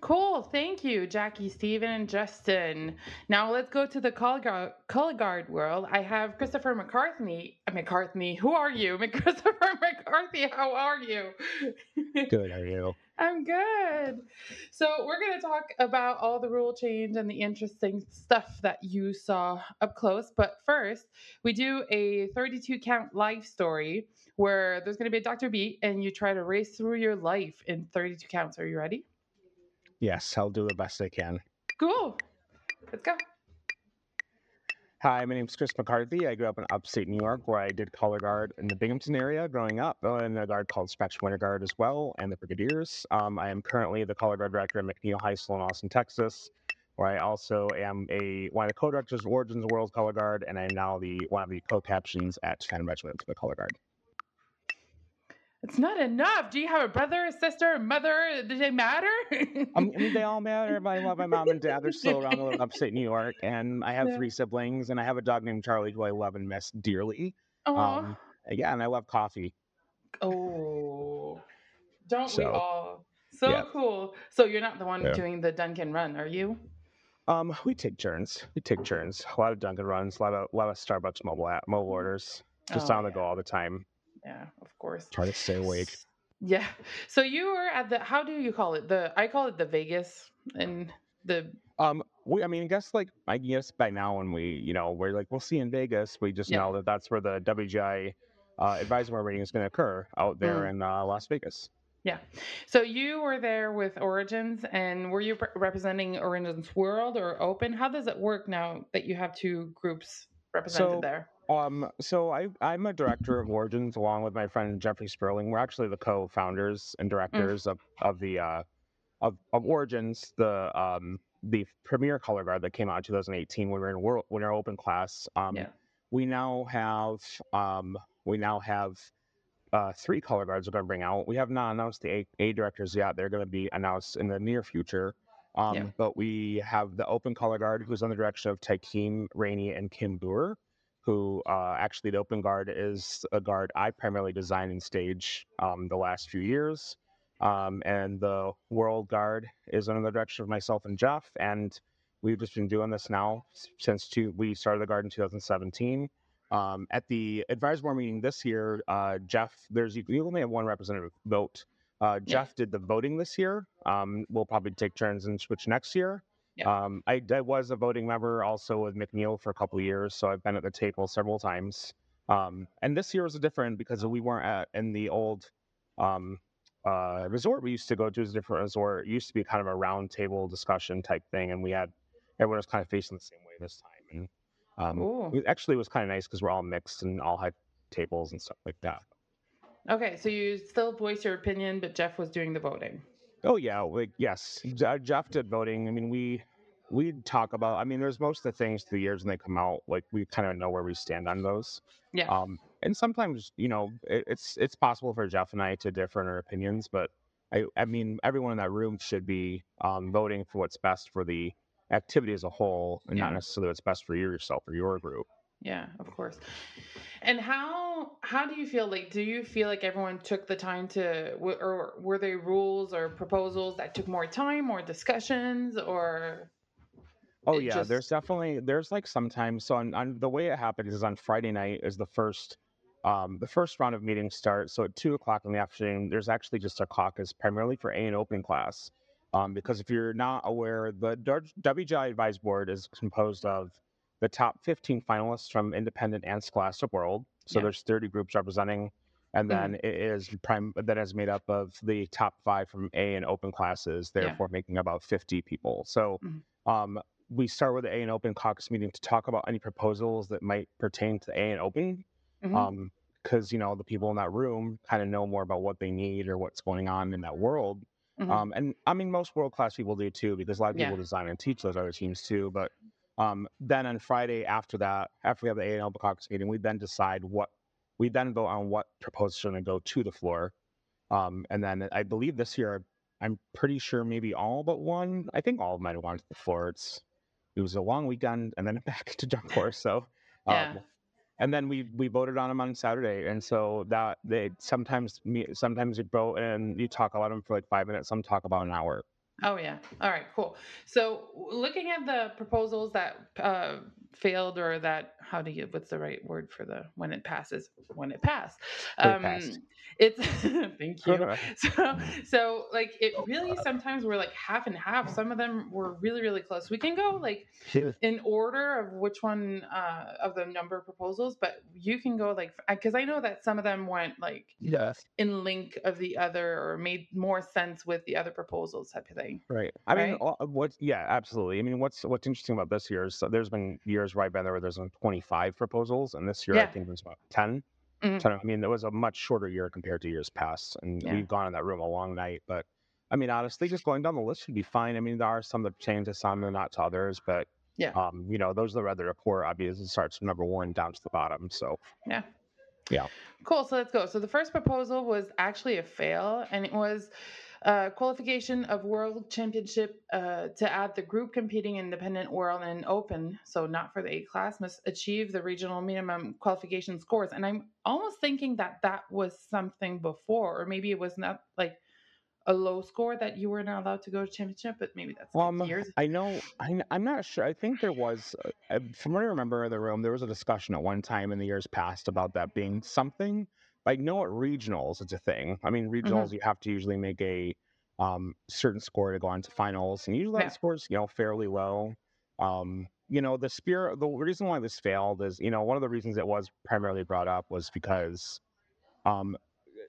Cool. Thank you, Jackie, Stephen, and Justin. Now let's go to the color guard, color guard world. I have Christopher McCarthy. uh, McCarthy. Who are you? Christopher McCarthy, how are you? Good, how are you? I'm good. So we're going to talk about all the rule change and the interesting stuff that you saw up close. But first, we do a 32 count life story where there's going to be a Dr. Beat and you try to race through your life in 32 counts. Are you ready? Yes, I'll do the best I can. Cool. Let's go. Hi, my name is Chris McCarthy. I grew up in upstate New York where I did color guard in the Binghamton area growing up, uh, in a guard called Spectrum Winter Guard as well, and the Brigadiers. Um, I am currently the color guard director at McNeil High School in Austin, Texas, where I also am a one of the co-directors of Origins of World Color Guard, and I'm now the one of the co-captions at Phantom Regiment for the color guard. It's not enough. Do you have a brother, a sister, a mother? Do they matter? I mean, they all matter. love my mom and dad. They're still around. Live in upstate New York, and I have Yeah. three siblings, and I have a dog named Charlie who I love and miss dearly. Aw. Um, yeah, and I love coffee. Oh, don't we all? So yeah. cool. So you're not the one Yeah. doing the Dunkin' run, are you? Um, we take turns. We take turns. A lot of Dunkin' runs, a lot of a lot of Starbucks mobile app, mobile orders. Just Oh, on the go all the time. Yeah, of course. Try to stay awake. Yeah. So you were at the how do you call it? The I call it the Vegas and the Um, we, I mean, I guess like I guess by now when we, you know, we're like we'll see in Vegas. We just Yeah. know that that's where the WGI uh, advisory meeting is going to occur out there Mm. in uh, Las Vegas. yeah. So you were there with Origins and were you pre- representing Origins World or Open? How does it work now that you have two groups represented So, there? Um, so I I'm a director of Origins along with my friend Jeffrey Sperling. We're actually the co-founders and directors of of the uh of, of Origins, the um the premier color guard that came out in 2018 when we were in world when were open class. Um, Yeah. we now have um we now have uh, three color guards we're going to bring out. We have not announced the A, A directors yet. They're going to be announced in the near future. Um, Yeah. But we have the open color guard, who's under the direction of Tykeem Rainey and Kim Boer, who uh, actually the open guard is a guard I primarily design and stage um, the last few years. Um, and the world guard is under the direction of myself and Jeff. And we've just been doing this now since two, we started the guard in 2017. Um, at the advisory board meeting this year, uh, Jeff, there's you only have one representative vote. Uh, Yeah. Jeff did the voting this year. Um, we'll probably take turns and switch next year. Yeah. Um, I, I was a voting member also with McNeil for a couple of years, so I've been at the table several times. Um, and this year was different because we weren't at in the old um, uh, resort we used to go to. is a different resort. It used to be kind of a round table discussion type thing, and we had everyone was kind of facing the same way this time. And um, actually was kind of nice because we're all mixed and all had tables and stuff like that. Okay, so you still voice your opinion, but Jeff was doing the voting. Oh yeah, like yes, Jeff did voting. I mean, we we talk about. I mean, there's most of the things through the years when they come out. Like we kind of know where we stand on those. Yeah. Um, and sometimes you know it, it's it's possible for Jeff and I to differ in our opinions, but I I mean everyone in that room should be um, voting for what's best for the activity as a whole, and not necessarily what's best for you yourself or your group. Yeah, of course. And how how do you feel like do you feel like everyone took the time to or were there rules or proposals that took more time or discussions or Oh yeah, just- there's definitely there's like sometimes so on, on the way it happens is on Friday night is the first um the first round of meetings start. So at two o'clock in the afternoon, there's actually just a caucus primarily for A and opening class. Um, because if you're not aware, the WGI Advice Board is composed of the top 15 finalists from independent and scholastic world. So Yeah. there's 30 groups representing, and then it is prime that is made up of the top five from A and open classes, Yeah. therefore making about 50 people. So Mhm. um, we start with the A and Open caucus meeting to talk about any proposals that might pertain to A and Open, Mhm. um, because you know the people in that room kind of know more about what they need or what's going on in that world. Mhm. Um, and I mean most world class people do too, because a lot of Yeah. people design and teach those other teams too. But um, then on Friday after that, after we have the A and Open caucus meeting, we then decide what we then vote on what going to go to the floor. Um, and then I believe this year, I'm pretty sure maybe all but one. I think all might have gone to the floor. It's it was a long weekend and then back to drum corps. So, Yeah. um, and then we we voted on them on Saturday, and so that they sometimes me sometimes you vote and you talk about them for like five minutes. Some talk about an hour. Oh yeah. All right, cool. So looking at the proposals that uh failed or that how do you what's the right word for the when it passes when it passed um passed. it's thank you Right. so so like it really sometimes we're like half and half some of them were really really close we can go like in order of which one uh of the number of proposals but you can go like because i know that some of them went like Yeah. in link of the other or made more sense with the other proposals type of thing Right. I mean, Right? what? Yeah, absolutely. I mean, what's what's interesting about this year is there's been years years where I've been there, where there's only 25 proposals, and this year I Yeah. think there's about 10. Mhm. 10 I mean, it was a much shorter year compared to years past, and Yeah. we've gone in that room a long night. But I mean, honestly, just going down the list should be fine. I mean, there are some that change to some and not to others, but Yeah. um, you know, those are the rather core obvious. It starts from number one down to the bottom. So Yeah. yeah. Cool. So let's go. So the first proposal was actually a fail, and it was uh, qualification of World Championship uh, to add the group competing independent world and open. So not for the A class must achieve the regional minimum qualification scores. And I'm almost thinking that that was something before, or maybe it was not like a low score that you were not allowed to go to championship. But maybe that's Well, um, years. I know, I, am not sure. I think there was, uh, uh, from what I remember in the room, there was a discussion at one time in the years past about that being something. I know at regionals it's a thing. I mean, regionals you have to usually make a um, certain score to go on to finals, and usually Yeah. that score's you know fairly low. Um, you know, the spirit. The reason why this failed is you know one of the reasons it was primarily brought up was because um,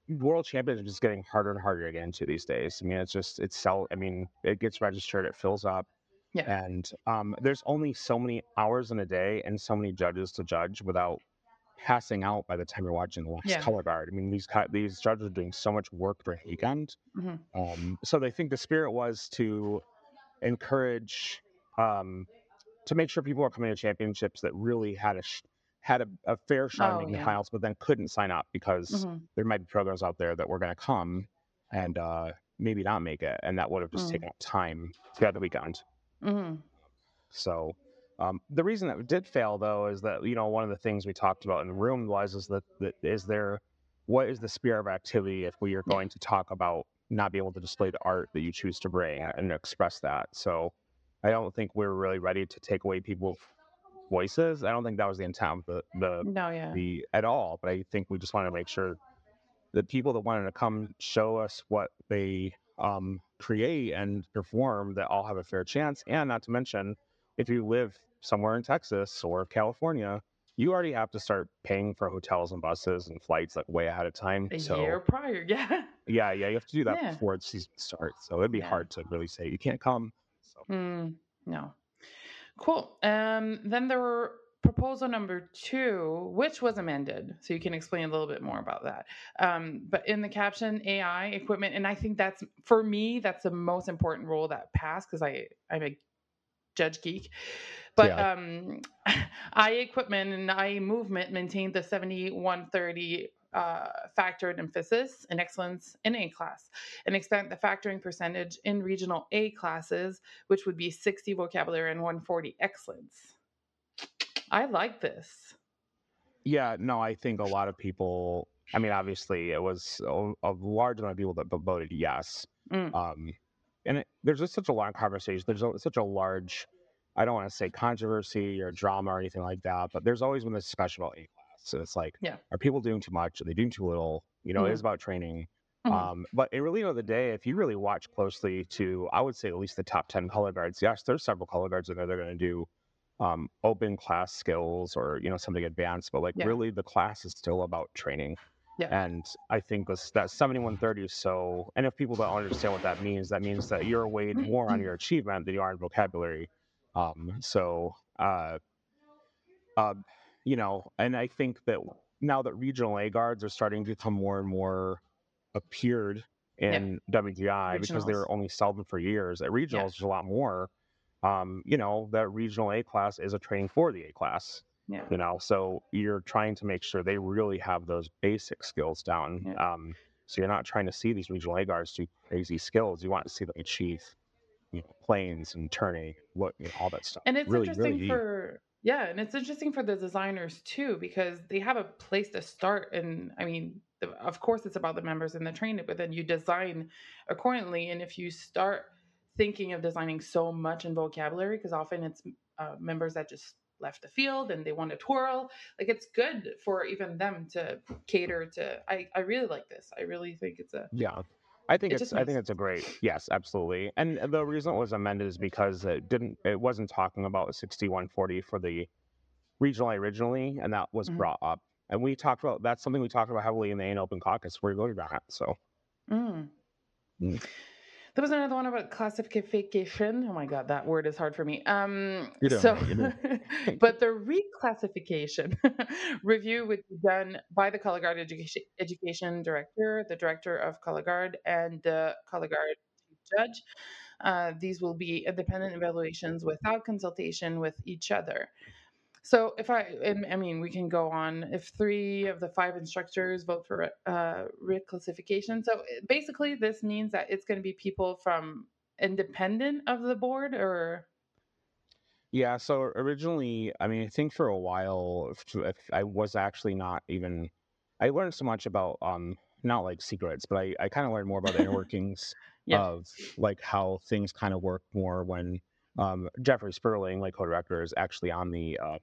world championships is getting harder and harder to get into these days. I mean, it's just it's sell. I mean, it gets registered, it fills up, Yeah. and um, there's only so many hours in a day and so many judges to judge without passing out by the time you're watching the last Yeah. color guard. I mean, these these judges are doing so much work during the weekend. Mhm. Um, so they think the spirit was to encourage um, to make sure people are coming to championships that really had a sh- had a, a fair shot Oh, at making the yeah. finals, but then couldn't sign up because Mhm. there might be programs out there that were going to come and uh, maybe not make it, and that would have just Mm. taken up time to get the weekend. Mhm. So um, the reason that it did fail, though, is that you know one of the things we talked about in the room was is that, that is there what is the spirit of activity if we are going to talk about not being able to display the art that you choose to bring and express that. So I don't think we're really ready to take away people's voices. I don't think that was the intent of the the, No, yeah. the at all. But I think we just wanted to make sure the people that wanted to come show us what they um, create and perform that all have a fair chance. And not to mention, if you live somewhere in Texas or California, you already have to start paying for hotels and buses and flights like way ahead of time. A so year prior, yeah. yeah, yeah, you have to do that Yeah. before the season starts. So it'd be Yeah. hard to really say you can't come. Mm, no. Cool. Um, then there were proposal number two, which was amended. So you can explain a little bit more about that. Um, but in the caption, AI equipment, and I think that's for me, that's the most important role that passed because I I'm a judge geek. But Yeah. um, eye equipment and eye movement maintained the 7130 uh, factored emphasis and excellence in A class and expand the factoring percentage in regional A classes, which would be 60 vocabulary and 140 excellence. I like this. Yeah, no, I think a lot of people. I mean, obviously, it was a, a large amount of people that voted yes. Mm. Um, and it, there's just such a long conversation. There's a, such a large, I don't want to say controversy or drama or anything like that, but there's always been this discussion about A class. So it's like, Yeah. are people doing too much? Are they doing too little? You know, it Mhm. is about training. Mhm. Um, but at really end of the day, if you really watch closely to, I would say at least the top 10 color guards, yes, there's several color guards in there They're going to do um, open class skills or, you know, something advanced, but like Yeah. really the class is still about training. Yeah. And I think this, that 7130 is so, and if people don't understand what that means, that means that you're weighed more on your achievement than you are in vocabulary. Um, so, uh, uh, you know, and I think that now that regional A guards are starting to become more and more appeared Yeah. in WGI because they Regionals. were only seldom for years. At regionals, there's a lot more. Um, you know, that regional A class is a training for the A class. Yeah. You know, so you're trying to make sure they really have those basic skills down. Yeah. Um, so you're not trying to see these regional A guards do crazy skills. You want to see them achieve, you know, planes and turning, what you know, all that stuff. And it's really, interesting really for yeah, and it's interesting for the designers too because they have a place to start. And I mean, the, of course, it's about the members and the training, but then you design accordingly. And if you start thinking of designing so much in vocabulary, because often it's uh, members that just left the field and they want to twirl, like it's good for even them to cater to. I I really like this. I really think it's a Yeah. I think It it's I think it's a great yes, absolutely. And the reason it was amended is because it didn't it wasn't talking about 6140 for the regional originally, and that was Mhm. brought up. And we talked about that's something we talked about heavily in the A and Open Caucus where we voted on it. So Mm. Mm. There was another one about classification. Oh my god, that word is hard for me. Um, You're doing so, great, you're doing but the reclassification review would be done by the color guard education education director, the director of color guard, and the color guard judge. Uh, these will be independent evaluations without consultation with each other. So if I, I mean, we can go on. If three of the five instructors vote for uh, reclassification, so basically this means that it's going to be people from independent of the board, or Yeah, so originally, I mean, I think for a while, if, if I was actually not even, I learned so much about, um, not like secrets, but I, I kind of learned more about the inner workings Yeah. of like how things kind of work more when um, Jeffrey Sperling, like co-director, is actually on the uh,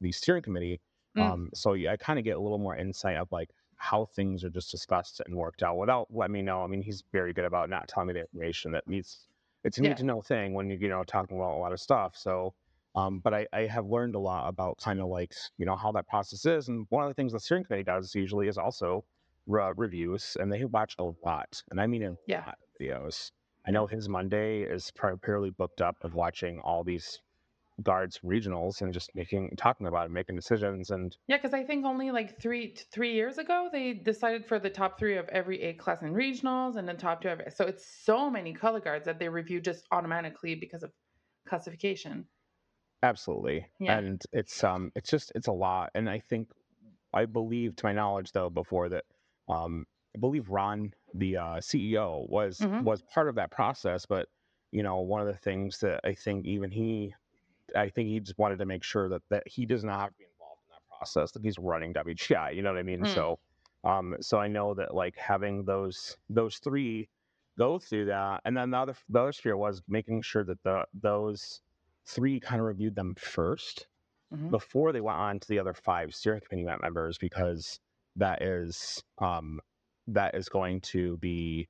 the steering committee. Mm. Um, so yeah, I kind of get a little more insight of like how things are just discussed and worked out without letting me know. I mean, he's very good about not telling me the information that needs. It's a Yeah. need to know thing when you you know talking about a lot of stuff. So, um, but I, I have learned a lot about kind of like you know how that process is, and one of the things the steering committee does usually is also re- reviews, and they watch a lot, and I mean a Yeah. lot of videos. I know his Monday is primarily booked up of watching all these guards regionals and just making talking about it, making decisions, and yeah, because I think only like three three years ago they decided for the top three of every A class in regionals, and then top two of so it's so many color guards that they review just automatically because of classification. Absolutely. Yeah. And it's um it's just it's a lot. And I think I believe to my knowledge though before that um I believe Ron, the uh CEO, was Mhm. was part of that process. But you know, one of the things that I think even he I think he just wanted to make sure that that he does not have to be involved in that process, that he's running WGI, you know what I mean? Mm. So um so I know that like having those those three go through that and then the other the other sphere was making sure that the those three kind of reviewed them 1st Mhm. before they went on to the other five steering committee members because that is um that is going to be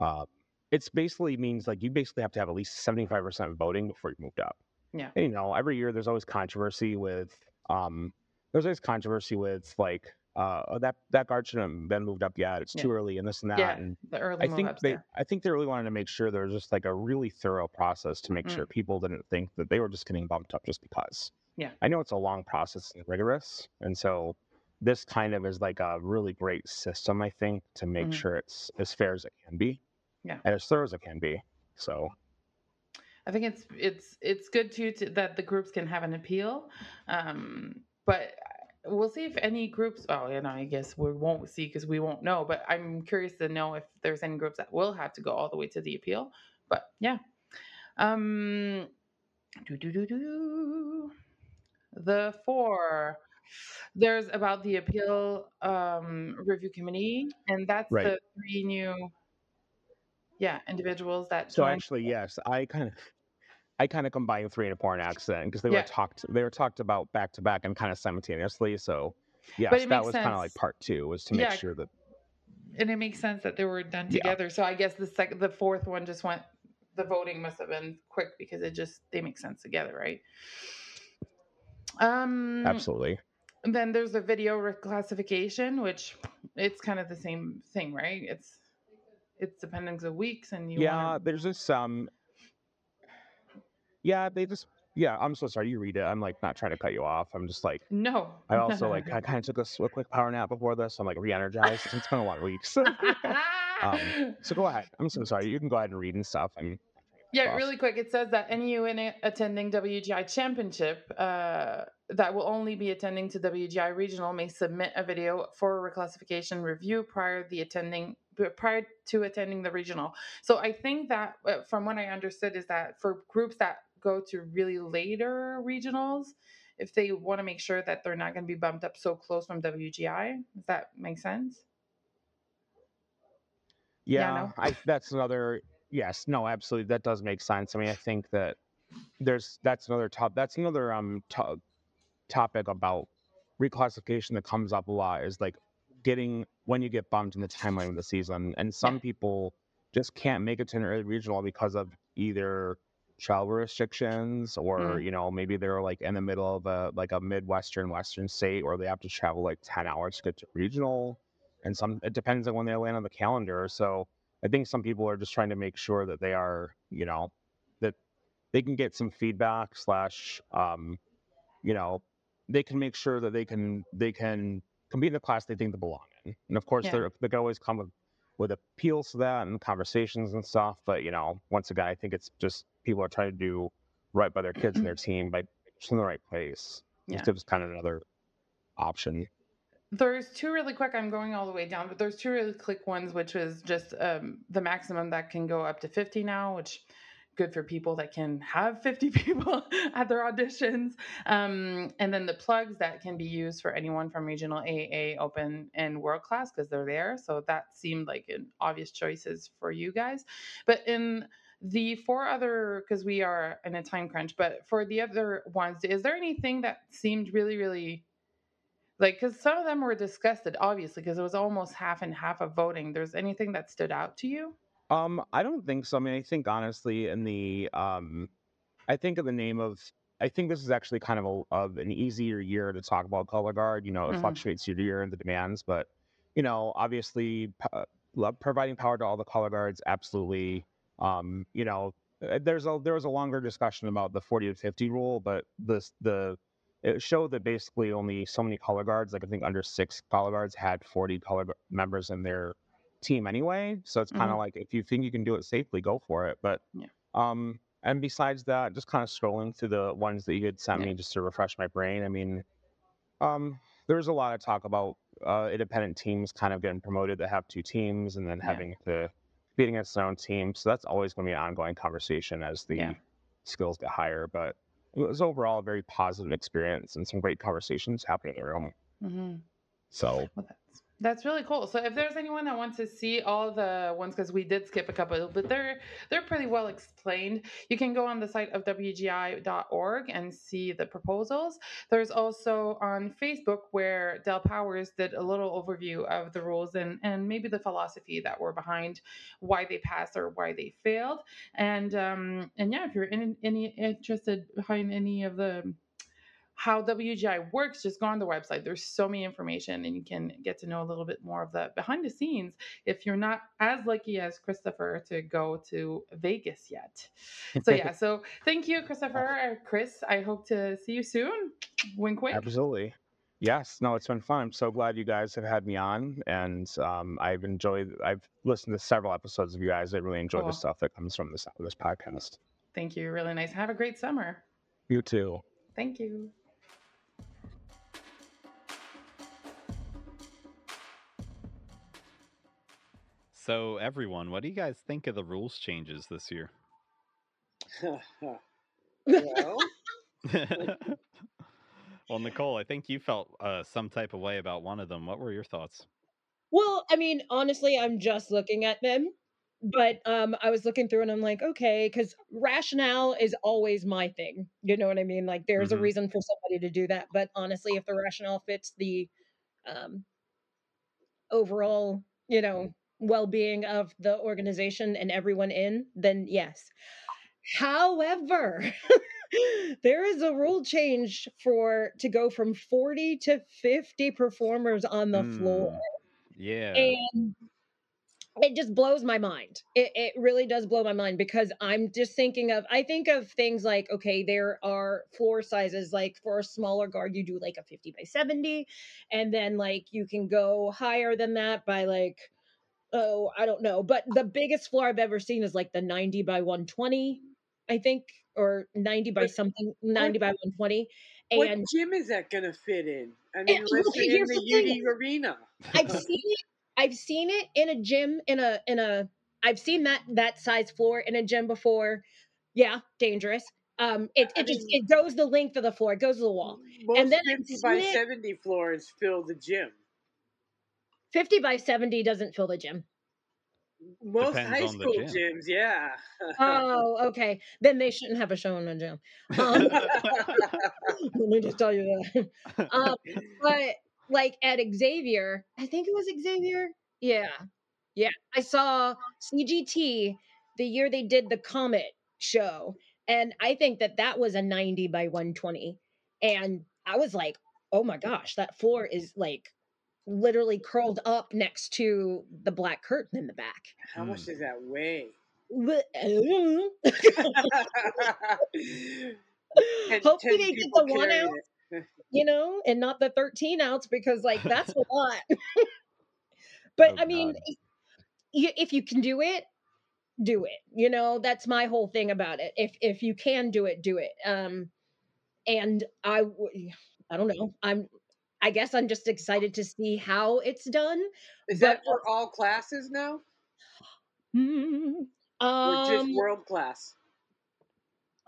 uh it's basically means like you basically have to have at least 75% voting before you moved up Yeah. And, you know every year there's always controversy with um there's always controversy with like uh oh, that that guard shouldn't have been moved up yet it's too early and this and that Yeah, and the early I think they there. I think they really wanted to make sure there was just like a really thorough process to make Mm. sure people didn't think that they were just getting bumped up just because. Yeah. I know it's a long process and rigorous, and so this kind of is like a really great system, I think, to make Mhm. sure it's as fair as it can be Yeah. and as thorough as it can be. So I think it's it's it's good too to, that the groups can have an appeal, um, but we'll see if any groups. Oh, you know, I guess we won't see because we won't know. But I'm curious to know if there's any groups that will have to go all the way to the appeal. But yeah, um, do do do do. The four. There's about the appeal um, review committee, and that's Right. the three new, yeah, individuals that so actually, yes, I kind of I kind of combined three and four in accident because they Yeah. were talked they were talked about back to back and kind of simultaneously. So yes, that was kind of like part two was to make Yeah, sure that and it makes sense that they were done Yeah. together. So I guess the second, the fourth one just went. The voting must have been quick because it just they make sense together, right? Um, absolutely. then there's the video reclassification, which it's kind of the same thing, right? It's it's depending of weeks, and you yeah, wanna, there's just some. Yeah, they just. Yeah, I'm so sorry. You read it. I'm like not trying to cut you off. I'm just like. no. I also like I kind of took a, s- a quick power nap before this. I'm like re-energized. it's been a lot of weeks. um, so go ahead. I'm so sorry. You can go ahead and read and stuff. I'm Yeah, off. really quick. It says that any unit attending WGI Championship uh, that will only be attending to WGI Regional may submit a video for reclassification review prior the attending prior to attending the regional. So I think that uh, from what I understood is that for groups that go to really later regionals, if they want to make sure that they're not going to be bumped up so close from WGI, does that make sense? Yeah, Yeah, no? I that's another yes, no, absolutely. That does make sense. I mean, I think that there's that's another top that's another um to, topic about reclassification that comes up a lot is like getting when you get bumped in the timeline of the season. And some people just can't make it to an early regional because of either travel restrictions or Mm. you know maybe they're like in the middle of a like a midwestern western state or they have to travel like 10 hours to get to regional and some it depends on when they land on the calendar so I think some people are just trying to make sure that they are, you know, that they can get some feedback slash, um, you know, they can make sure that they can they can compete in the class they think they belong in. And of course, Yeah. they're they can always come with, with appeals to that and conversations and stuff. But you know, once again, I think it's just people are trying to do right by their kids and their team by in the right place. Yeah. This gives kind of another option. There's two really quick. I'm going all the way down, but there's two really quick ones, which is just um, the maximum that can go up to 50 now, which good for people that can have 50 people at their auditions. Um, and then the plugs that can be used for anyone from regional AA, open, and world class because they're there. So that seemed like an obvious choices for you guys. But in the four other, because we are in a time crunch, but for the other ones, is there anything that seemed really, really like because some of them were disgusted obviously because it was almost half and half of voting there's anything that stood out to you Um, I don't think so. I mean, I think honestly, in the um, I think in the name of, I think this is actually kind of a of an easier year to talk about color guard. You know, it Mhm. fluctuates year to year in the demands, but you know, obviously, p- uh, providing power to all the color guards, absolutely. Um, you know, uh, there's a there was a longer discussion about the 40 to 50 rule, but this the it showed that basically only so many color guards, like I think under six color guards, had 40 color members in their team anyway. So it's kind of Mhm. like if you think you can do it safely, go for it. But Yeah. um, and besides that, just kind of scrolling through the ones that you had sent Yeah. me just to refresh my brain. I mean, um, there was a lot of talk about uh, independent teams kind of getting promoted that have two teams and then Yeah. having to compete against their own team. So that's always going to be an ongoing conversation as the Yeah. skills get higher. But it was overall a very positive experience and some great conversations happening in the room. mm-hmm. So well, that's, really cool. So if there's anyone that wants to see all the ones because we did skip a couple but they're they're pretty well explained. You can go on the site of wgi.org and see the proposals. There's also on facebook where Dale Powers did a little overview of the rules and and maybe the philosophy that were behind why they passed or why they failed. And um and yeah if you're in any interested behind any of the how WGI works, just go on the website. There's so many information, and you can get to know a little bit more of the behind the scenes if you're not as lucky as Christopher to go to Vegas yet. So yeah, so thank you, Christopher, Chris. I hope to see you soon. Wink, wink. Absolutely. Yes. No, it's been fun. I'm so glad you guys have had me on, and um, I've enjoyed. I've listened to several episodes of you guys. I really enjoy Cool. the stuff that comes from this this podcast. Thank you. Really nice. Have a great summer. You too. Thank you. So, everyone, what do you guys think of the rules changes this year? well, well, Nicole, I think you felt uh, some type of way about one of them. What were your thoughts? Well, I mean, honestly, I'm just looking at them, but um, I was looking through and I'm like, okay, because rationale is always my thing. You know what I mean? Like, there's a Mhm. reason for somebody to do that, but honestly, if the rationale fits the um, overall, you know, well-being of the organization and everyone in, then yes. However, there is a rule change for to go from 40 to 50 performers on the floor. Mm, yeah. And it just blows my mind. It, it really does blow my mind because I'm just thinking of, I think of things like, okay, there are floor sizes, like for a smaller guard, you do like a 50 by 70. And then like you can go higher than that by like, oh, I don't know. But the biggest floor I've ever seen is like the 90 by 120, I think, or 90 by something, 90 by 120. what And gym is that going to fit in? I Eh, mean, unless okay, you're in the the. UD arena. I've seen it. I've seen it in a gym in a in a. I've seen that that size floor in a gym before. Yeah, dangerous. Um, it I it just mean, it goes the length of the floor. It goes to the wall. And then 50 by it. 70 floors fill the gym. Fifty by seventy doesn't fill the gym. Most Depends high school gym. gyms, yeah. Oh, okay. Then they shouldn't have a show in a gym. Um, let me just tell you that. Um, but like at Xavier, I think it was Xavier. Yeah, yeah. I saw CGT the year they did the Comet show, and I think that that was a ninety by one twenty, and I was like, oh my gosh, that floor is like literally curled up next to the black curtain in the back. How much does that weigh? Hopefully they get the one ounce, it. you know, and not the 13 ounce because like that's a lot. but Oh, I mean, if you can do it, do it. You know, that's my whole thing about it. If if you can do it, do it. Um and I I don't know. I'm I guess I'm just excited to see how it's done. Is but that for all classes now? Mm, or just um, world class?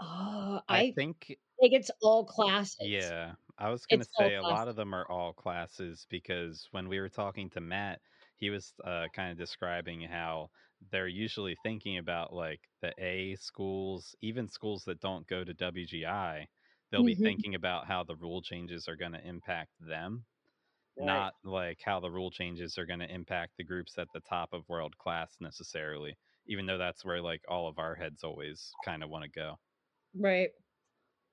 uh, I I think think it's all classes. Yeah, I was gonna say a lot of them are all classes because when we were talking to Matt, he was uh, kind of describing how they're usually thinking about like the A schools, even schools that don't go to WGI. They'll be Mhm. thinking about how the rule changes are going to impact them, Right. not like how the rule changes are going to impact the groups at the top of world class necessarily. Even though that's where like all of our heads always kind of want to go. Right.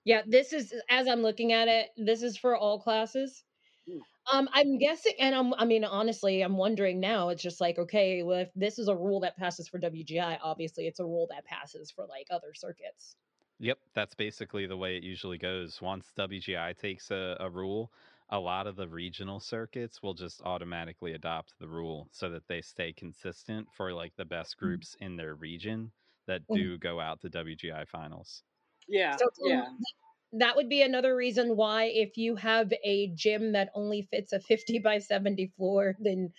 Yeah, this is as I'm looking at it, this is for all classes. Hmm. Um, I'm guessing, and I'm, I mean, honestly, I'm wondering now. It's just like, okay, well, if this is a rule that passes for WGI, obviously, it's a rule that passes for like other circuits. Yep, that's basically the way it usually goes. Once WGI takes a, a rule, a lot of the regional circuits will just automatically adopt the rule so that they stay consistent for like the best groups in their region that Mhm. do go out to WGI finals. Yeah, So um, yeah. that would be another reason why, if you have a gym that only fits a 50 by 70 floor, then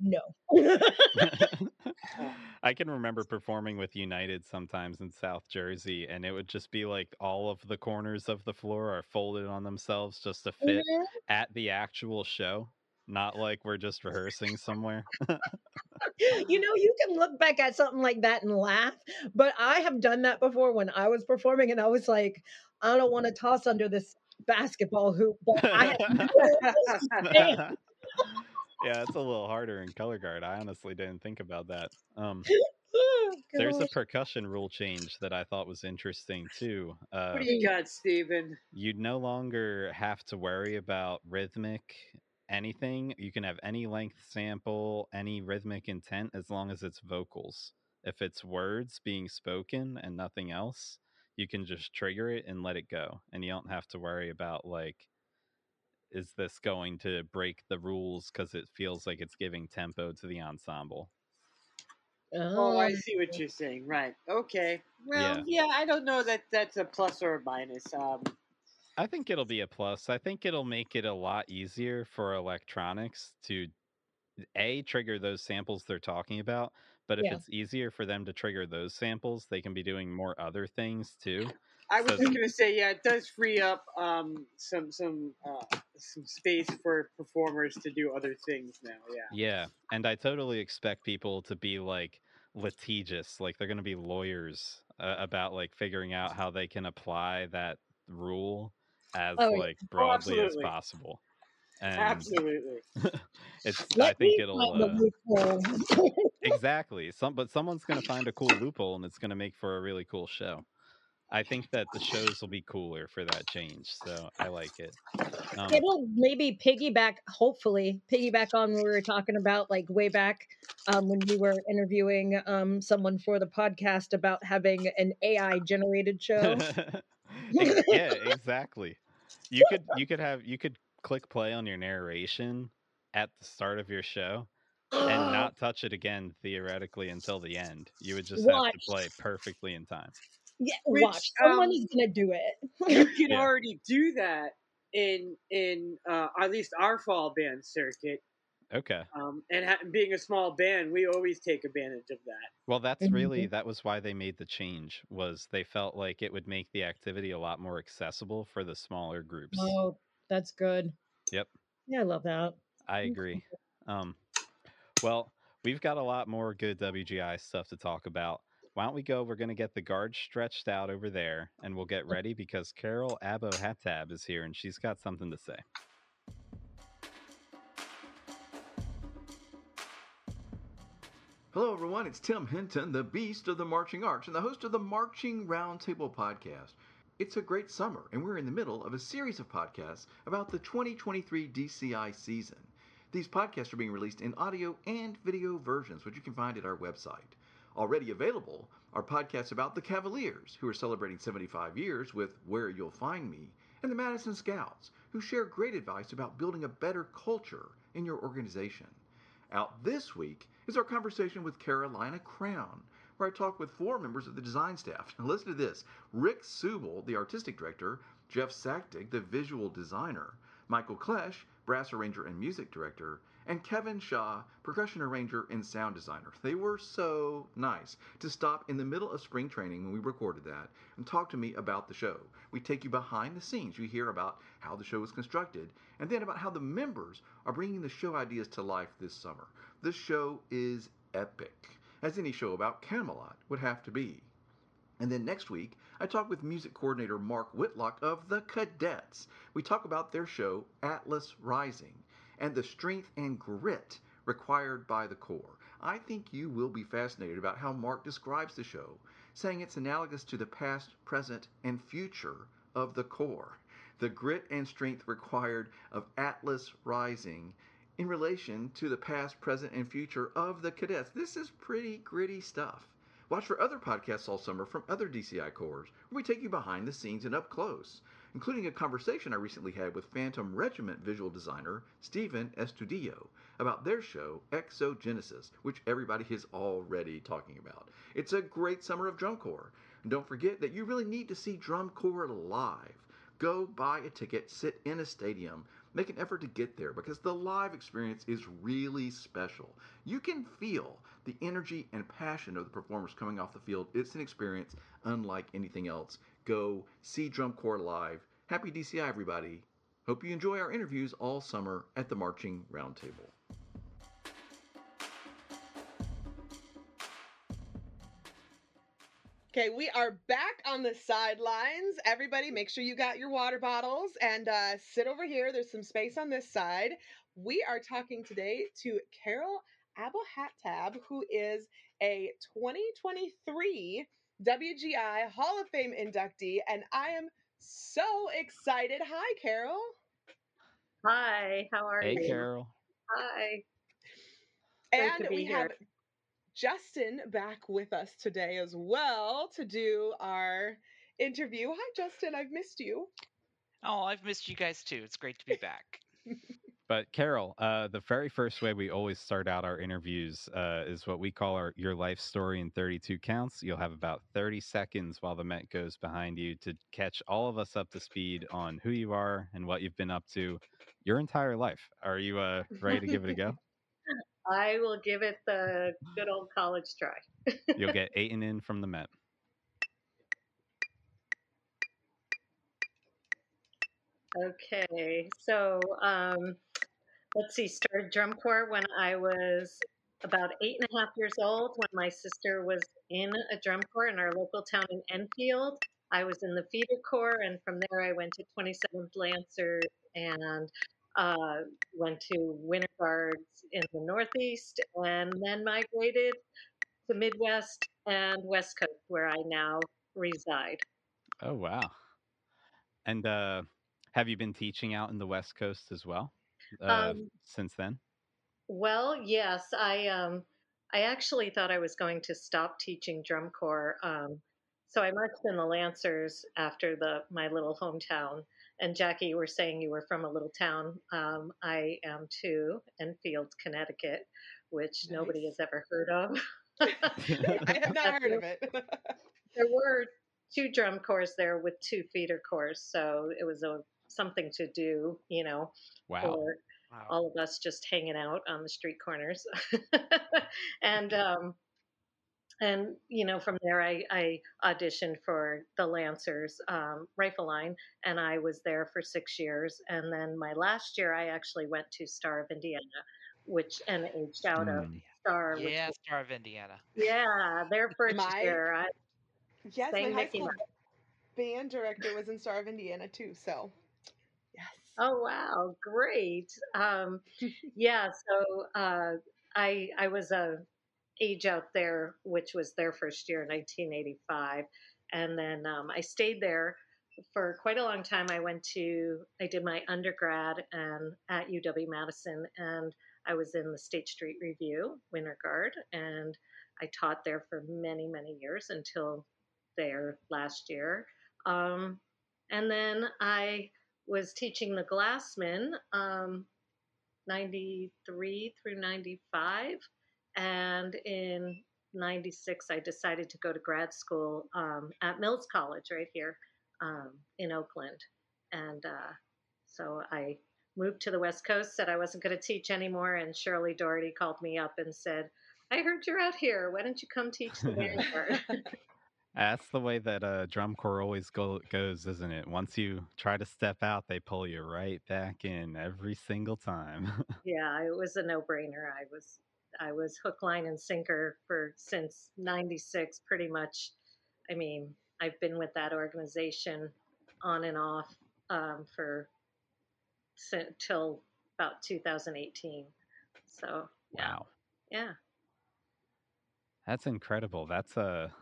no. I can remember performing with United sometimes in South Jersey, and it would just be like all of the corners of the floor are folded on themselves just to fit Mhm. at the actual show, not like we're just rehearsing somewhere. you know, you can look back at something like that and laugh, but I have done that before when I was performing, and I was like, I don't want to toss under this basketball hoop, but I no understanding. Yeah, it's a little harder in color guard. I honestly didn't think about that. Um, Oh, there's a percussion rule change that I thought was interesting too. Uh, What do you got, Stephen? you no longer have to worry about rhythmic anything. You can have any length sample, any rhythmic intent as long as it's vocals. If it's words being spoken and nothing else, you can just trigger it and let it go. And you don't have to worry about like is this going to break the rules cuz it feels like it's giving tempo to the ensemble. Oh, I Oh. see what you're saying. Right. Okay. Well, yeah, I don't know that that's a plus or a minus. Um, I think it'll be a plus. I think it'll make it a lot easier for electronics to a trigger those samples they're talking about. But if Yeah. it's easier for them to trigger those samples, they can be doing more other things too. I was just gonna say, yeah, it does free up um, some some uh, some space for performers to do other things now. Yeah. yeah, and I totally expect people to be like litigious, like they're going to be lawyers uh, about like figuring out how they can apply that rule as Oh, like Oh, broadly as possible. And Absolutely. it's I think it'll uh, exactly some but someone's going to find a cool loophole and it's going to make for a really cool show i think that the shows will be cooler for that change so i like it. Um, It'll maybe piggyback, hopefully, piggyback on what we were talking about, like way back um, when we were interviewing um, someone for the podcast about having an AI generated show. yeah exactly. You could you could have you could click play on your narration at the start of your show and not touch it again theoretically until the end. You would just have to play perfectly in time Yeah, Which, watch. Someone um, is gonna do it. You can Yeah. already do that in in uh, at least our fall band circuit. okay Um, and ha- being a small band, we always take advantage of that. Well, that's Mm-hmm. really that was why they made the change was they felt like it would make the activity a lot more accessible for the smaller groups. Oh, that's good. Yep, Yeah, I love that. I agree. Um, well, we've got a lot more good WGI stuff to talk about. Why don't we go? We're going to get the guard stretched out over there, and we'll get ready because Carol Abohatab is here, and she's got something to say. Hello, everyone. It's Tim Hinton, the beast of the Marching Arts, and the host of the Marching Roundtable podcast. It's a great summer, and we're in the middle of a series of podcasts about the 2023 DCI season. These podcasts are being released in audio and video versions, which you can find at our website. Already available are podcasts about the Cavaliers, who are celebrating 75 years with Where You'll Find Me, and the Madison Scouts, who share great advice about building a better culture in your organization. Out this week is our conversation with Carolina Crown, where I talk with four members of the design staff. Listen to this Rick Subel, the artistic director, Jeff Sacktig, the visual designer, Michael Klesch, brass arranger and music director, and Kevin Shaw, percussion arranger and sound designer. They were so nice to stop in the middle of spring training when we recorded that and talk to me about the show. We take you behind the scenes. You hear about how the show was constructed and then about how the members are bringing the show ideas to life this summer. This show is epic, as any show about Camelot would have to be. And then next week, I talk with music coordinator Mark Whitlock of the Cadets. We talk about their show, Atlas Rising, and the strength and grit required by the Corps. I think you will be fascinated about how Mark describes the show, saying it's analogous to the past, present, and future of the Corps. The grit and strength required of Atlas Rising in relation to the past, present, and future of the cadets. This is pretty gritty stuff. Watch for other podcasts all summer from other DCI Corps, where we take you behind the scenes and up close, including a conversation I recently had with Phantom Regiment visual designer Stephen Estudillo about their show Exogenesis, which everybody is already talking about. It's a great summer of drum corps. And don't forget that you really need to see drum corps live. Go buy a ticket, sit in a stadium, make an effort to get there because the live experience is really special. You can feel the energy and passion of the performers coming off the field. It's an experience unlike anything else. Go see Drum Corps live. Happy DCI, everybody. Hope you enjoy our interviews all summer at the Marching Roundtable. Okay, we are back on the sidelines. Everybody, make sure you got your water bottles and uh, sit over here. There's some space on this side. We are talking today to Carol Abohatab, who is a 2023 WGI Hall of Fame inductee, and I am so excited. Hi, Carol. Hi, how are Hey, you? Hey, Carol. Hi. Great And we here. have Justin back with us today as well to do our interview. Hi, Justin. I've missed you. Oh, I've missed you guys too. It's great to be back. But Carol, uh, the very first way we always start out our interviews uh, is what we call our your life story in 32 counts. You'll have about 30 seconds while the Met goes behind you to catch all of us up to speed on who you are and what you've been up to your entire life. Are you uh, ready to give it a go? I will give it the good old college try. You'll get eight and in from the Met. Okay, so um, let's see. Started drum corps when I was about eight and a half years old. When my sister was in a drum corps in our local town in Enfield, I was in the feeder corps, and from there I went to 27th Lancers and uh, went to Winter Guards in the Northeast, and then migrated to Midwest and West Coast, where I now reside. Oh wow! And uh, have you been teaching out in the West Coast as well uh, Um, since then? Well, yes, I um I actually thought I was going to stop teaching drum corps. Um, so I marched in the Lancers after the my little hometown. And Jackie, you were saying you were from a little town. Um, I am too, Enfield, Connecticut, which nobody has ever heard of. I have not heard of it. there were two drum corps there with two feeder corps, so it was a something to do, you know, Wow. for all of us just hanging out on the street corners. and um, and you know, from there, I, I auditioned for the Lancers um, rifle line, and I was there for six years. And then my last year, I actually went to Star of Indiana, which and aged out of Mm. Star. Yeah, was- Star of Indiana. yeah, their first My- year. I, Yes, my high school band director was in Star of Indiana too. So Oh wow, great. Um, yeah, so uh, I I was a age out there, which was their first year, 1985, and then um, I stayed there for quite a long time, I went to, I did my undergrad and at UW Madison, and I was in the State Street Review, Winter Guard, and I taught there for many, many years until there last year. Um, and then I was teaching the Glassmen um, 93 through 95. And in 96, I decided to go to grad school um, at Mills College right here um, in Oakland. And uh, so I moved to the West Coast, said I wasn't going to teach anymore. And Shirley Dorritie called me up and said, I heard you're out here. Why don't you come teach the Vanguard? That's the way that uh, drum corps always go- goes, isn't it? Once you try to step out, they pull you right back in every single time. yeah, it was a no-brainer. I was I was hook, line, and sinker for since '96, pretty much. I mean, I've been with that organization on and off um, for till about 2018. So yeah, wow, yeah. that's incredible. That's a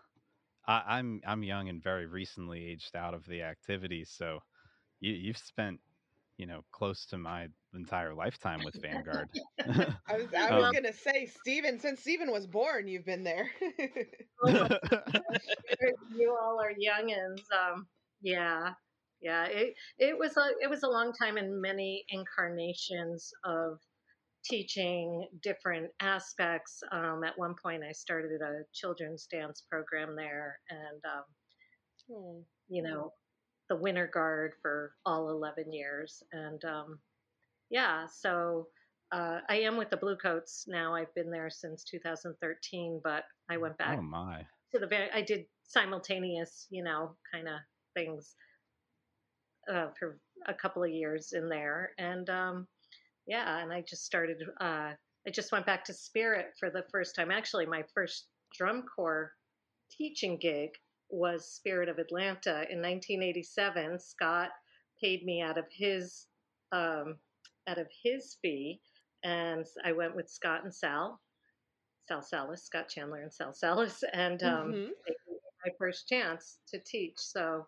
I, I'm I'm young and very recently aged out of the activity, so you you've spent you know close to my entire lifetime with Vanguard. I was I was Um, gonna say Stephen, since Stephen was born, you've been there. you all are youngins. Um, yeah, yeah. It it was a it was a long time and many incarnations of teaching different aspects. Um, at one point, I started a children's dance program there, and um, Oh. you know, the Winter Guard for all eleven years, and um, yeah, so. Uh, I am with the Bluecoats now. I've been there since 2013, but I went back oh my, to the very I did simultaneous, you know, kind of things uh, for a couple of years in there, and um, yeah, and I just started. Uh, I just went back to Spirit for the first time. Actually, my first drum corps teaching gig was Spirit of Atlanta in 1987. Scott paid me out of his um, out of his fee, and I went with Scott and Sal. Sal Salis, Scott Chandler, and Sal Salis, and um, Mhm. me my first chance to teach. So,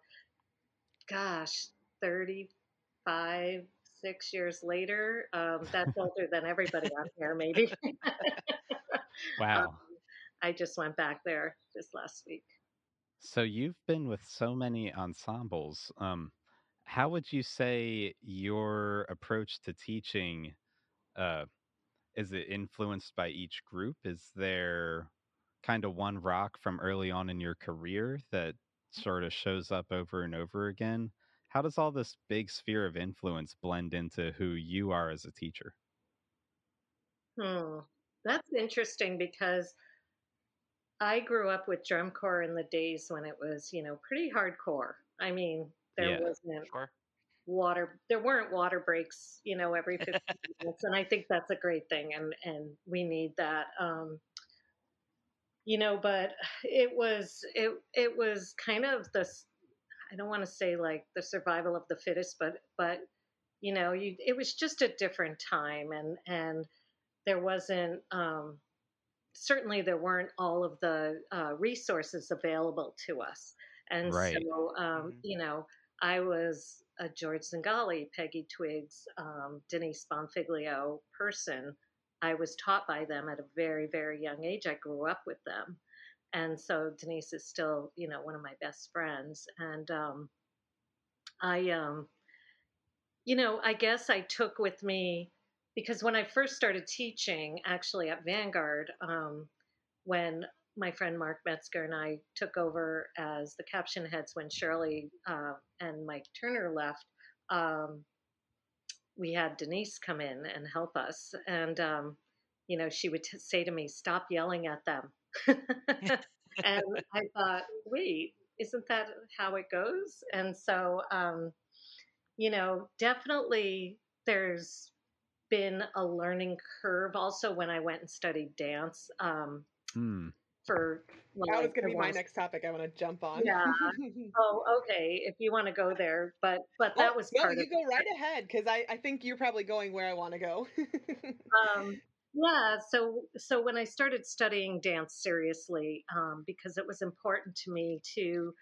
gosh, 35, six years later, um, that's older than everybody on here, maybe. wow. Um, I just went back there just last week. So you've been with so many ensembles. Um, how would you say your approach to teaching uh, is it influenced by each group? Is there kind of one rock from early on in your career that sort of shows up over and over again? How does all this big sphere of influence blend into who you are as a teacher? Hmm. That's interesting because I grew up with drum corps in the days when it was, you know, pretty hardcore. I mean, there Yeah. wasn't Sure. water there weren't water breaks you know every 15 minutes and i think that's a great thing and and we need that um you know but it was it it was kind of this i don't want to say like the survival of the fittest but but you know you it was just a different time and and there wasn't um certainly there weren't all of the uh, resources available to us and Right. so um you know i was a George Zingali, Peggy Twiggs, um, Denise Bonfiglio person. I was taught by them at a very, very young age. I grew up with them. And so Denise is still, you know, one of my best friends. And um, I, um, you know, I guess I took with me, because when I first started teaching, actually at Vanguard, um, when my friend Mark Metzger and I took over as the caption heads when Shirley uh, and Mike Turner left. Um, we had Denise come in and help us, and um, you know she would t- say to me, "Stop yelling at them." and I thought, wait, isn't that how it goes? And so, um, you know, definitely there's been a learning curve. Also, when I went and studied dance. Um, Hmm. for well, that was gonna the be my next topic I want to jump on. Yeah. oh, okay. If you want to go there, but but that Oh, was no, part you of go right ahead because I, I think you're probably going where I want to go. um, yeah. So so when I started studying dance seriously, um, because it was important to me to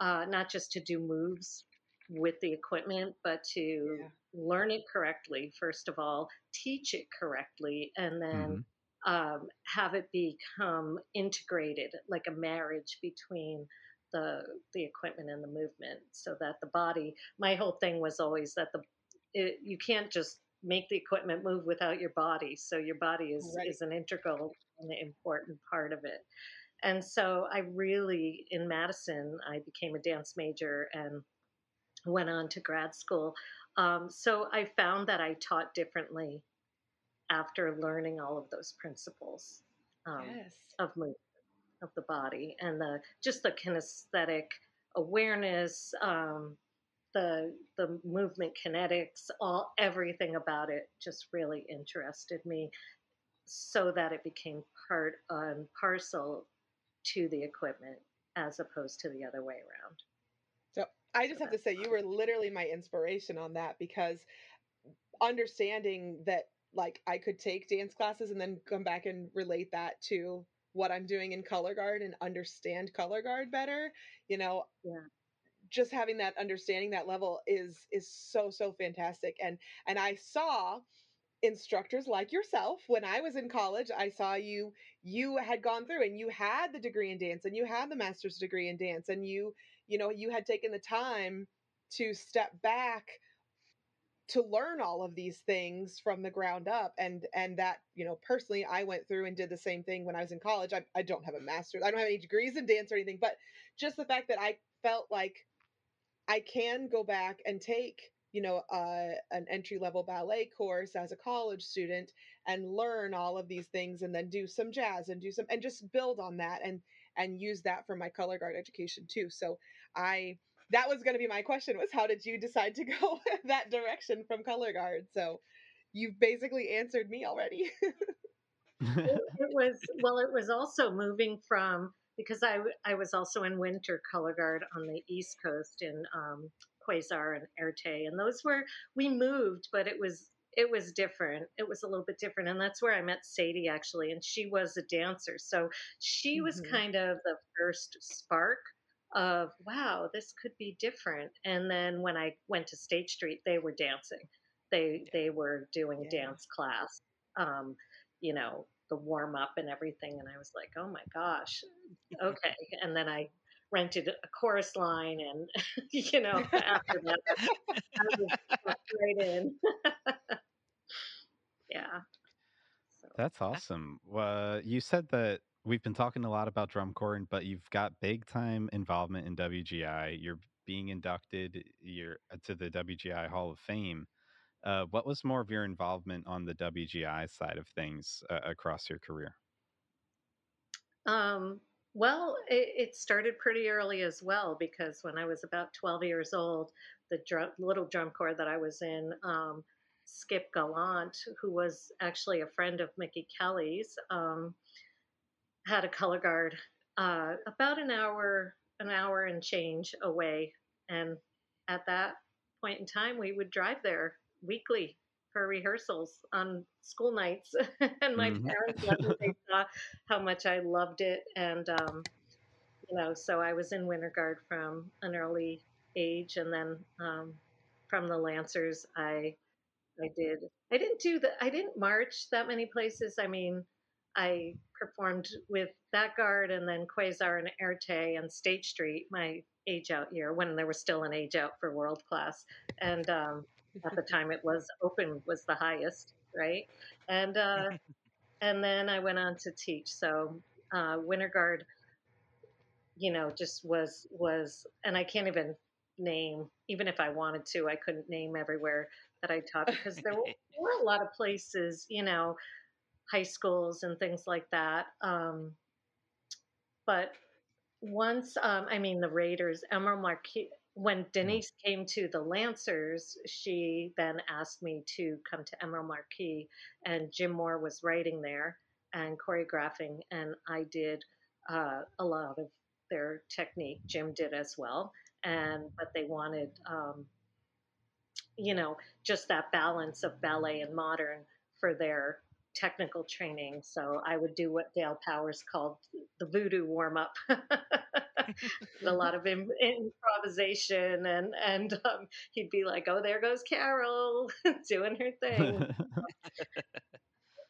uh, not just to do moves with the equipment, but to learn it correctly, first of all, teach it correctly, and then Mhm. um, have it become integrated, like a marriage between the the equipment and the movement, so that the body. My whole thing was always that the it, you can't just make the equipment move without your body. So your body is Right. is an integral and important part of it. And so I really in Madison, I became a dance major and went on to grad school. Um, so I found that I taught differently after learning all of those principles um, Yes. of movement of the body and the just the kinesthetic awareness, um, the the movement kinetics, all everything about it just really interested me, so that it became part and parcel to the equipment as opposed to the other way around. So I just have to say, you were literally my inspiration on that because understanding that like I could take dance classes and then come back and relate that to what I'm doing in color guard and understand color guard better, you know, Yeah. Just having that understanding that level is is so so fantastic and and I saw instructors like yourself when I was in college I saw you you had gone through and you had the degree in dance and you had the master's degree in dance and you you know you had taken the time to step back to learn all of these things from the ground up and and that you know personally i went through and did the same thing when i was in college i, I don't have a master's i don't have any degrees in dance or anything but just the fact that i felt like i can go back and take you know uh, an entry level ballet course as a college student and learn all of these things and then do some jazz and do some and just build on that and and use that for my color guard education too. So i that was going to be my question was how did you decide to go that direction from color guard? So you've basically answered me already. It, it was well it was also moving from because I, I was also in winter color guard on the east coast in um, quasar and erte and those were we moved but it was it was different. It was a little bit different and that's where i met sadie actually and she was a dancer. So she was Mhm. kind of the first spark of wow this could be different. And then when i went to state street they were dancing. They they were doing Yeah. dance class um, you know, the warm up and everything. And I was like, oh my gosh, okay. And then I rented a chorus line, and you know, after that, I was right in. yeah. So That's awesome. Uh, you said that we've been talking a lot about drum corps, but you've got big time involvement in WGI. You're being inducted you're, to the WGI Hall of Fame. Uh, what was more of your involvement on the WGI side of things uh, across your career? Um, well, it, it started pretty early as well because when I was about 12 years old, the little drum corps that I was in, um, Skip Gallant, who was actually a friend of Mickey Kelly's, um, had a color guard uh, about an hour, an hour and change away. And at that point in time, we would drive there weekly for rehearsals on school nights. and my Mhm. parents loved it. They saw how much I loved it. And, um, you know, so I was in Winter Guard from an early age. And then um, from the Lancers, I I did. I didn't do the. I didn't march that many places. I mean, I performed with that guard and then Quasar and Erte and State Street my age out year when there was still an age out for world class, and um, at the time it was open was the highest, right? And uh, and then I went on to teach. So uh, Winter Guard, you know, just was was, and I can't even name, even if I wanted to, I couldn't name everywhere that I taught because there were, were a lot of places, you know, high schools and things like that. Um, but once, um, I mean, the Raiders, Emerald Marquis, when Denise came to the Lancers, she then asked me to come to Emerald Marquis, and Jim Moore was writing there and choreographing, and I did uh, a lot of their technique. Jim did as well, and but they wanted, um, you know, just that balance of ballet and modern for their technical training. So I would do what Dale Powers called the voodoo warm up. a lot of Im- improvisation, and and um, he'd be like, "Oh, there goes Carol doing her thing."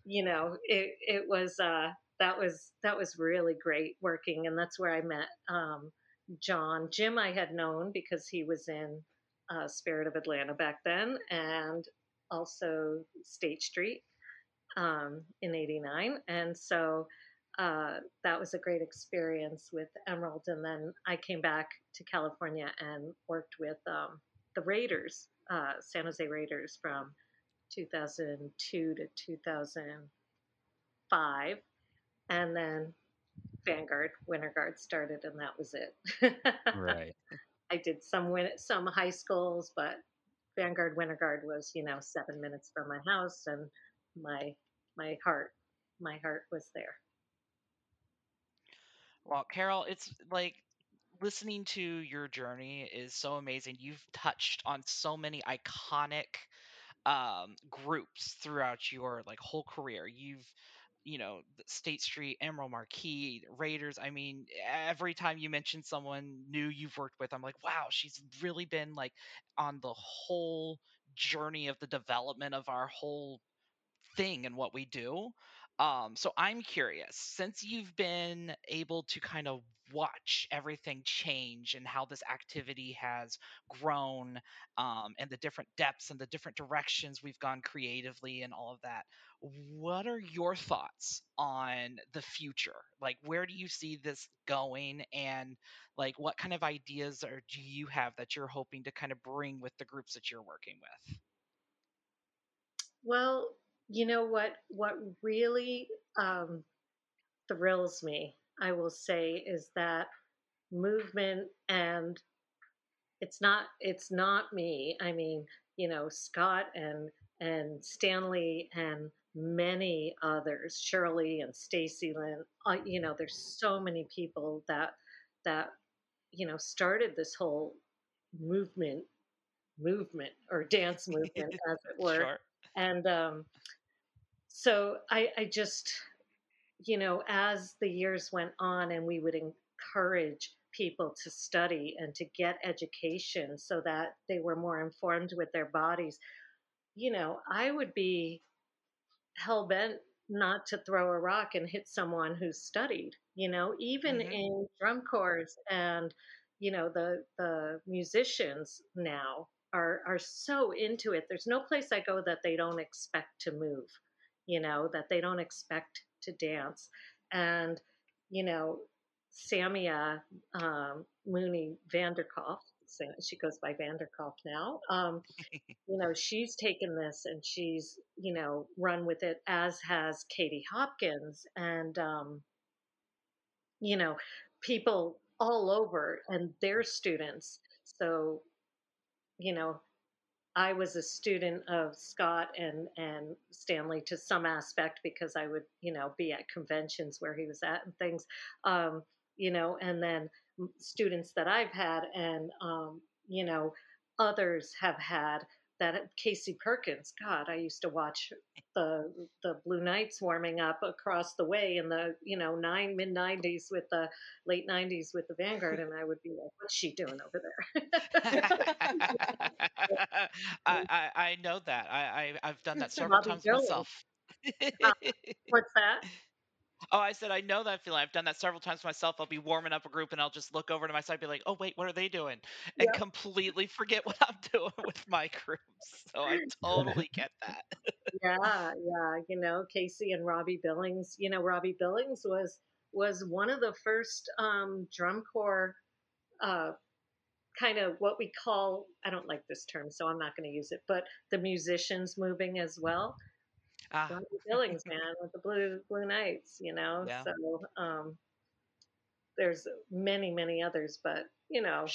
you know, it it was uh, that was that was really great working, and that's where I met um, John. Jim, I had known because he was in uh, Spirit of Atlanta back then, and also State Street um, in '89, and so uh, that was a great experience with Emerald. And then I came back to California and worked with um, the Raiders, uh, San Jose Raiders, from 2002 to 2005, and then Vanguard Winter Guard started, and that was it. right. I did some win- some high schools, but Vanguard Winter Guard was you know seven minutes from my house, and my my heart my heart was there. Well, Carol, it's like listening to your journey is so amazing. You've touched on so many iconic um, groups throughout your like whole career. You've you know State Street, Emerald Marquis, Raiders. I mean, every time you mention someone new you've worked with, I'm like, wow, she's really been like on the whole journey of the development of our whole thing and what we do. Um, so I'm curious, since you've been able to kind of watch everything change and how this activity has grown um, and the different depths and the different directions we've gone creatively and all of that, what are your thoughts on the future? Like, where do you see this going? And like, what kind of ideas or do you have that you're hoping to kind of bring with the groups that you're working with? Well, you know what? What really um, thrills me, I will say, is that movement, and it's not it's not me. I mean, you know, Scott and and Stanley and many others, Shirley and Stacy Lynn. Uh, you know, there's so many people that that you know started this whole movement movement or dance movement as it were Sure. and um, so I, I just you know as the years went on and we would encourage people to study and to get education so that they were more informed with their bodies you know i would be hell bent not to throw a rock and hit someone who's studied you know even Mhm. in drum corps and you know the the musicians now are are so into it there's no place i go that they don't expect to move you know that they don't expect to dance. And you know samia um, mooney vanderkolk she goes by vanderkolk now um, you know she's taken this and she's you know run with it as has katie hopkins. And um, you know people all over and their students. So you know i was a student of scott and and stanley to some aspect because i would you know be at conventions where he was at and things um you know and then students that i've had and um you know others have had that casey perkins god i used to watch the the blue knights warming up across the way in the you know nine mid 90s with the late 90s with the vanguard and i would be like what's she doing over there I, I I know that. I, I I've done that several Bobby times Jones. myself. Uh, what's that oh, I said I know that feeling. I've done that several times myself. I'll be warming up a group and I'll just look over to my side and be like, "Oh wait, what are they doing?" and Yep. completely forget what I'm doing with my groups. So I totally get that. yeah yeah you know casey and robbie billings you know robbie billings was was one of the first um drum corps uh kind of what we call i don't like this term so i'm not going to use it but the musicians moving as well Ah, billings man with the blue blue knights you know Yeah. so um there's many many others but you know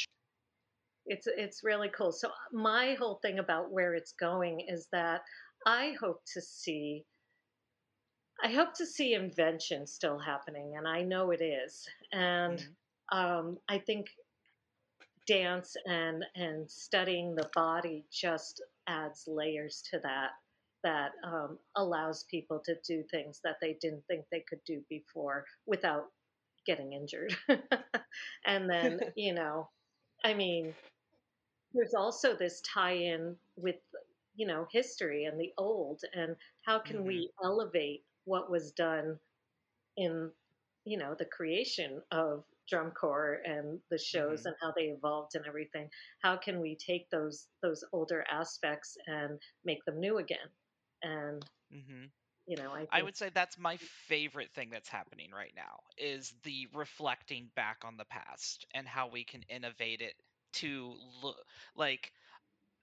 it's it's really cool. So my whole thing about where it's going is that i hope to see i hope to see invention still happening and i know it is and um, i think dance and and studying the body just adds layers to that that um, allows people to do things that they didn't think they could do before without getting injured. and then, you know, I mean, there's also this tie in with, you know, history and the old and how can Mm-hmm. we elevate what was done in, you know, the creation of drum corps and the shows Mhm. and how they evolved and everything. How can we take those those older aspects and make them new again? And hmm you know, I think I would say that's my favorite thing that's happening right now is the reflecting back on the past and how we can innovate it to look like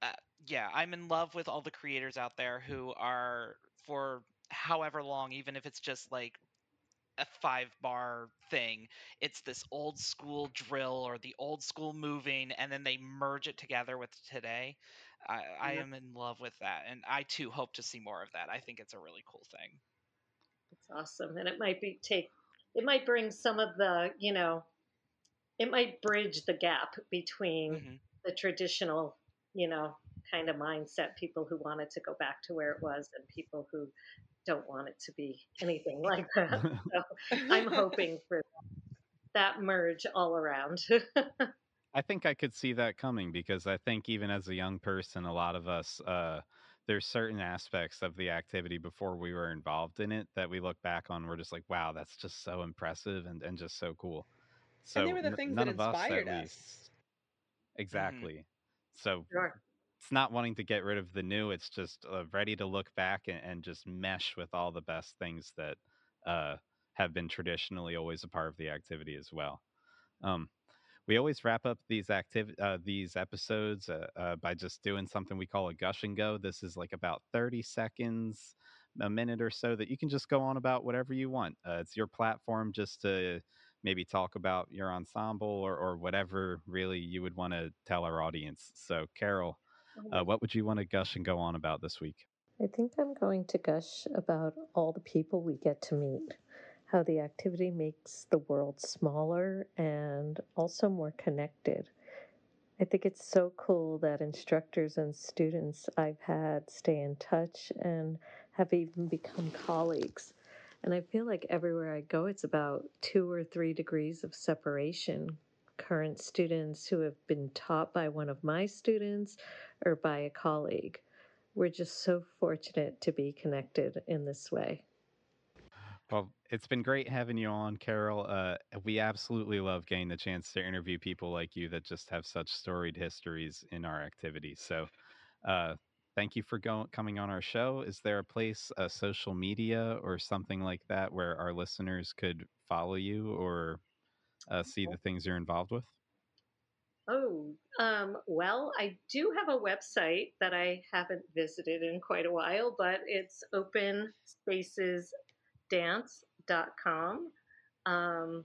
uh, yeah, I'm in love with all the creators out there who are for however long even if it's just like a five bar thing. It's this old school drill or the old school moving, and then they merge it together with today. I, I am in love with that, and I too hope to see more of that. I think it's a really cool thing. It's awesome. And it might be take it might bring some of the, you know, it might bridge the gap between Mm-hmm. the traditional, you know, kind of mindset, people who want it to go back to where it was and people who don't want it to be anything like that. so I'm hoping for that merge all around. I think I could see that coming because I think even as a young person, a lot of us, uh, there's certain aspects of the activity before we were involved in it that we look back on. We're just like, wow, that's just so impressive and, and just so cool. So and they were the things none that of us, inspired at us. least, exactly. So Sure. it's not wanting to get rid of the new. It's just uh, ready to look back and, and just mesh with all the best things that uh, have been traditionally always a part of the activity as well. Um, we always wrap up these activ- uh, these episodes uh, uh, by just doing something we call a gush and go. This is like about 30 seconds, a minute or so that you can just go on about whatever you want. Uh, it's your platform just to maybe talk about your ensemble or, or whatever really you would want to tell our audience. So, Carol, uh, what would you want to gush and go on about this week? I think I'm going to gush about all the people we get to meet, how the activity makes the world smaller and also more connected. I think it's so cool that instructors and students I've had stay in touch and have even become colleagues. And I feel like everywhere I go, it's about two or three degrees of separation. Current students who have been taught by one of my students or by a colleague. We're just so fortunate to be connected in this way. Well, it's been great having you on, Carol. Uh, we absolutely love getting the chance to interview people like you that just have such storied histories in our activity. So, uh, thank you for going coming on our show. Is there a place, a social media, or something like that where our listeners could follow you or uh, see the things you're involved with? Oh, um, well, I do have a website that I haven't visited in quite a while, but it's Um,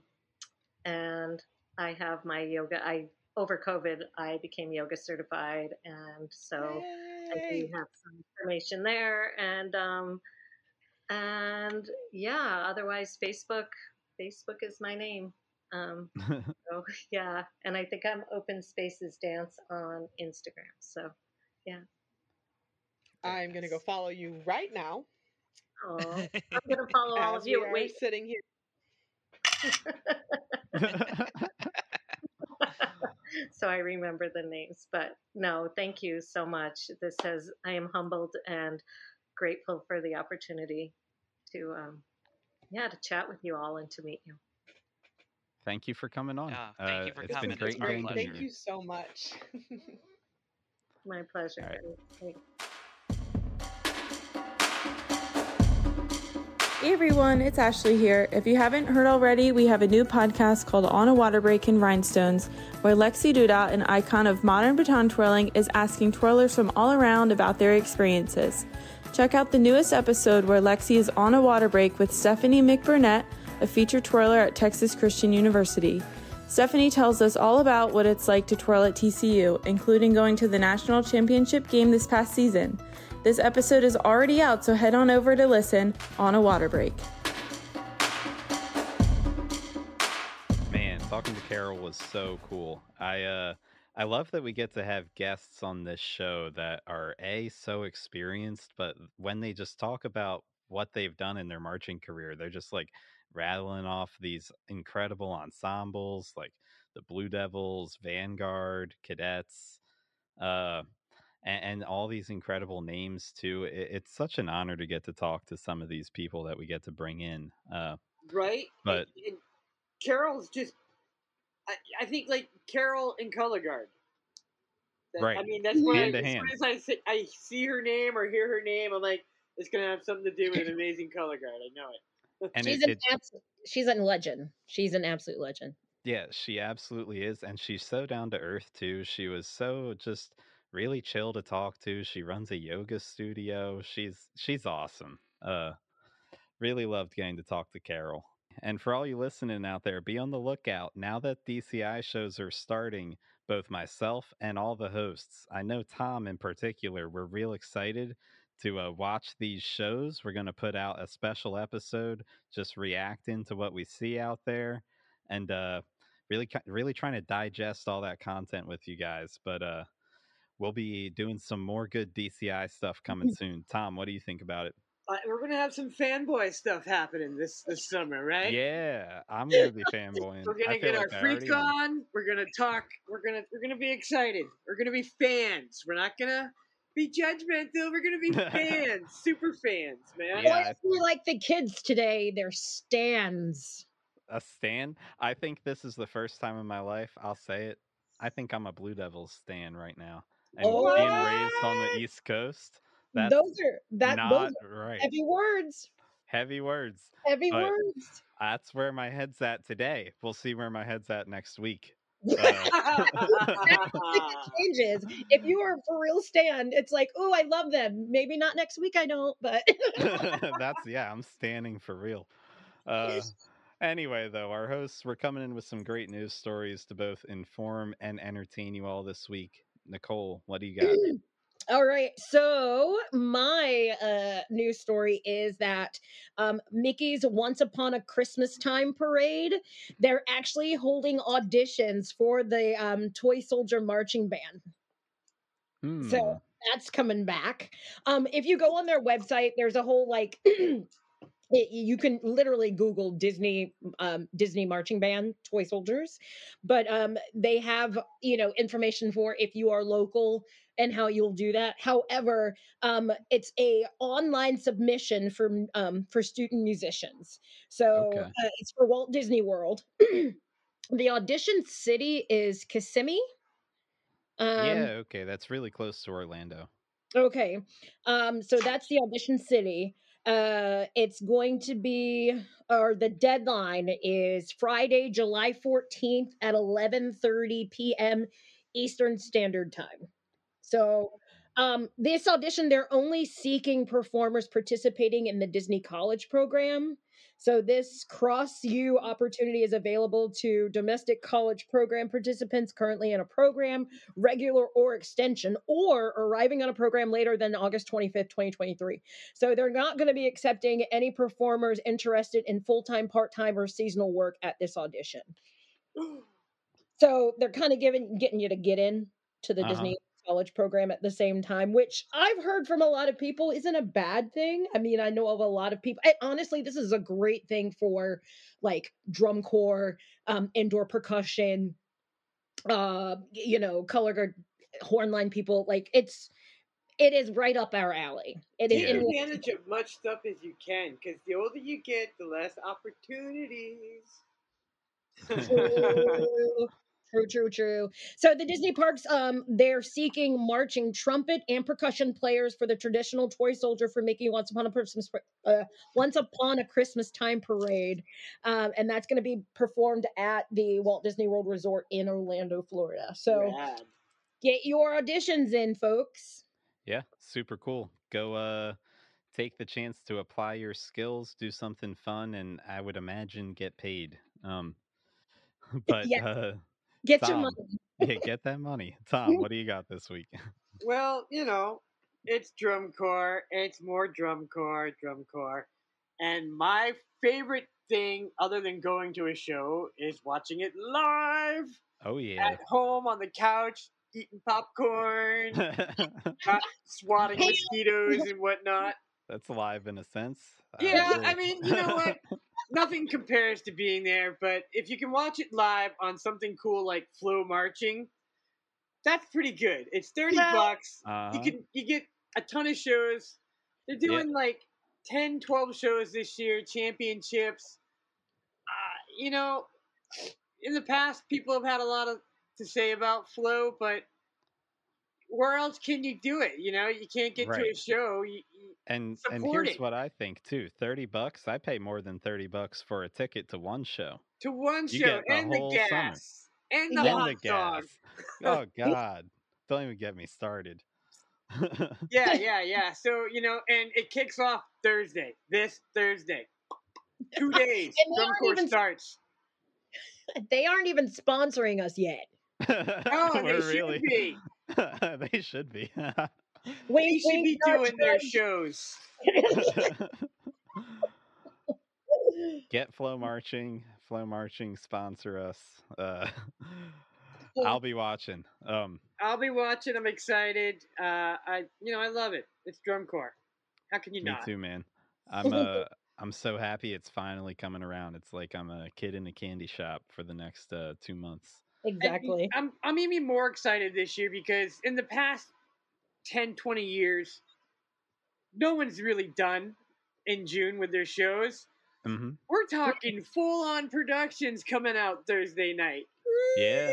and I have my yoga. I over COVID, I became yoga certified, and so I do have some information there. And um, and yeah, otherwise, Facebook. Facebook is my name. Um, so yeah, and I think I'm Open Spaces Dance on Instagram. So yeah. I'm gonna go follow you right now. Oh, I'm gonna follow all of you. we are Wait. sitting here. so I remember the names. But no, thank you so much. This has I am humbled and grateful for the opportunity to um yeah, to chat with you all and to meet you. Thank you for coming on. Yeah, thank you Uh, for it's This been coming. was It's great our getting to pleasure. Thank you so much. My pleasure. Hey everyone, it's Ashlee here. If you haven't heard already, we have a new podcast called On a Water Break in Rhinestones, where Lexi Duda, an icon of modern baton twirling, is asking twirlers from all around about their experiences. Check out the newest episode where Lexi is on a water break with Stephanie McBurnett, a featured twirler at Texas Christian University. Stephanie tells us all about what it's like to twirl at TCU, including going to the national championship game this past season. This episode is already out, so head on over to listen on a water break. Man, talking to Carol was so cool. I uh I love that we get to have guests on this show that are a so experienced, but when they just talk about what they've done in their marching career, they're just like rattling off these incredible ensembles like the Blue Devils, Vanguard, Cadets, uh, and, and all these incredible names too. It, it's such an honor to get to talk to some of these people that we get to bring in. Uh, right? but and, and Carol's just, I, I think like Carol and Color Guard. That- I mean, that's why Hand to as hand. soon as I see, I see her name or hear her name, I'm like, it's gonna have something to do with an amazing Color Guard. I know it. And she's it- an it- absolute, she's a legend. She's an absolute legend. Yeah, she absolutely is. And she's so down to earth too. She was so just really chill to talk to. She runs a yoga studio. She's she's awesome. Uh really loved getting to talk to Carol. And for all you listening out there, be on the lookout. Now that DCI shows are starting, both myself and all the hosts, I know Thom in particular, we're real excited to uh, watch these shows. We're going to put out a special episode just reacting to what we see out there and uh, really, really trying to digest all that content with you guys. But uh, we'll be doing some more good DCI stuff coming soon. Thom, what do you think about it? Uh, we're gonna have some fanboy stuff happening this this summer, right? Yeah, I'm gonna be fanboying. We're gonna get our like I already freak am. on. We're gonna talk. We're gonna we're gonna be excited. We're gonna be fans. We're not gonna be judgmental. We're gonna be fans, super fans, man. Yeah, I- We're like the kids today. They're stands. a stan. I think this is the first time in my life I'll say it. I think I'm a Blue Devils stan right now. And Oh. being raised on the East Coast, that's those are that not those are right. heavy words. Heavy words. Heavy but words. That's where my head's at today. We'll see where my head's at next week. Changes. If you are for real stand, it's like, oh, I love them. Maybe not next week. I don't, but That's yeah, I'm standing for real. Uh, anyway, though, our hosts we're coming in with some great news stories to both inform and entertain you all this week. Nicole, what do you got? All right. So my uh news story is that um Mickey's Once Upon a Christmas Time parade, they're actually holding auditions for the um Toy Soldier marching band. Hmm. So that's coming back. Um if you go on their website, there's a whole like it- you can literally google disney um, disney marching band toy soldiers but um, they have you know information for if you are local and how you'll do that however um, it's a online submission for um, for student musicians so Okay. uh, it's for walt disney world the audition city is kissimmee um, yeah, okay, that's really close to Orlando. Okay. Um so that's the audition city. Uh it's going to be or the deadline is Friday, July 14th at 11:30 p.m. Eastern Standard Time. So um this audition they're only seeking performers participating in the Disney College program. So this cross U opportunity is available to domestic college program participants currently in a program regular or extension, or arriving on a program later than August 25th, 2023. So they're not going to be accepting any performers interested in full time, part time, or seasonal work at this audition. So they're kind of giving getting you to get in to the Uh-huh. Disney college program at the same time, which I've heard from a lot of people isn't a bad thing. I mean, I know of a lot of people. And honestly, this is a great thing for like drum corps, um, indoor percussion, uh, you know, color guard, horn line people. Like it's it is right up our alley. It is. Take is- advantage of much stuff as you can, because the older you get, the less opportunities. True, true, true, true. So the Disney parks, um, they're seeking marching trumpet and percussion players for the traditional toy soldier for Mickey Once Upon a Christmas, uh, Once Upon a Christmas Time parade, um, and that's going to be performed at the Walt Disney World Resort in Orlando, Florida. So Rad. get your auditions in, folks. Yeah, super cool. Go uh take the chance to apply your skills, do something fun and I would imagine get paid. Um but Yeah. uh Get your money. yeah, get that money. Thom, what do you got this week? Well, you know, it's drum corps. It's more drum corps, drum corps. And my favorite thing, other than going to a show, is watching it live Oh yeah. at home on the couch, eating popcorn, swatting mosquitoes and whatnot. That's live in a sense. Yeah, really- I mean, you know what? Nothing compares to being there. But if you can watch it live on something cool like FloMarching, that's pretty good. It's thirty Yeah. bucks. Uh-huh. You can you get a ton of shows. They're doing like 10, 12 shows this year, championships. Uh, you know, in the past, people have had a lot of to say about Flow, but where else can you do it? You know, you can't get to a show. You, you, And and here's it. what I think too: thirty bucks. I pay more than thirty bucks for a ticket to one show. to one You show the and the whole summer. gas and the and hot the dog. gas. Oh God! Don't even get me started. yeah, yeah, yeah. So you know, and it kicks off Thursday. This Thursday, two days. They Drum aren't Corps even- starts. They aren't even sponsoring us yet. Oh, they We're should be. they should be. They should be doing their shows. Get Flow Marching. Flow Marching sponsor us. Uh, I'll be watching. Um, I'll be watching. I'm excited. Uh, I, you know, I love it. It's drum corps. How can you me not? Me too, man. I'm uh, I'm so happy it's finally coming around. It's like I'm a kid in a candy shop for the next uh, two months. Exactly. I'm I'm even more excited this year because in the past 10, 20 years, no one's really done in June with their shows. hmm We're talking full on productions coming out Thursday night. Yeah.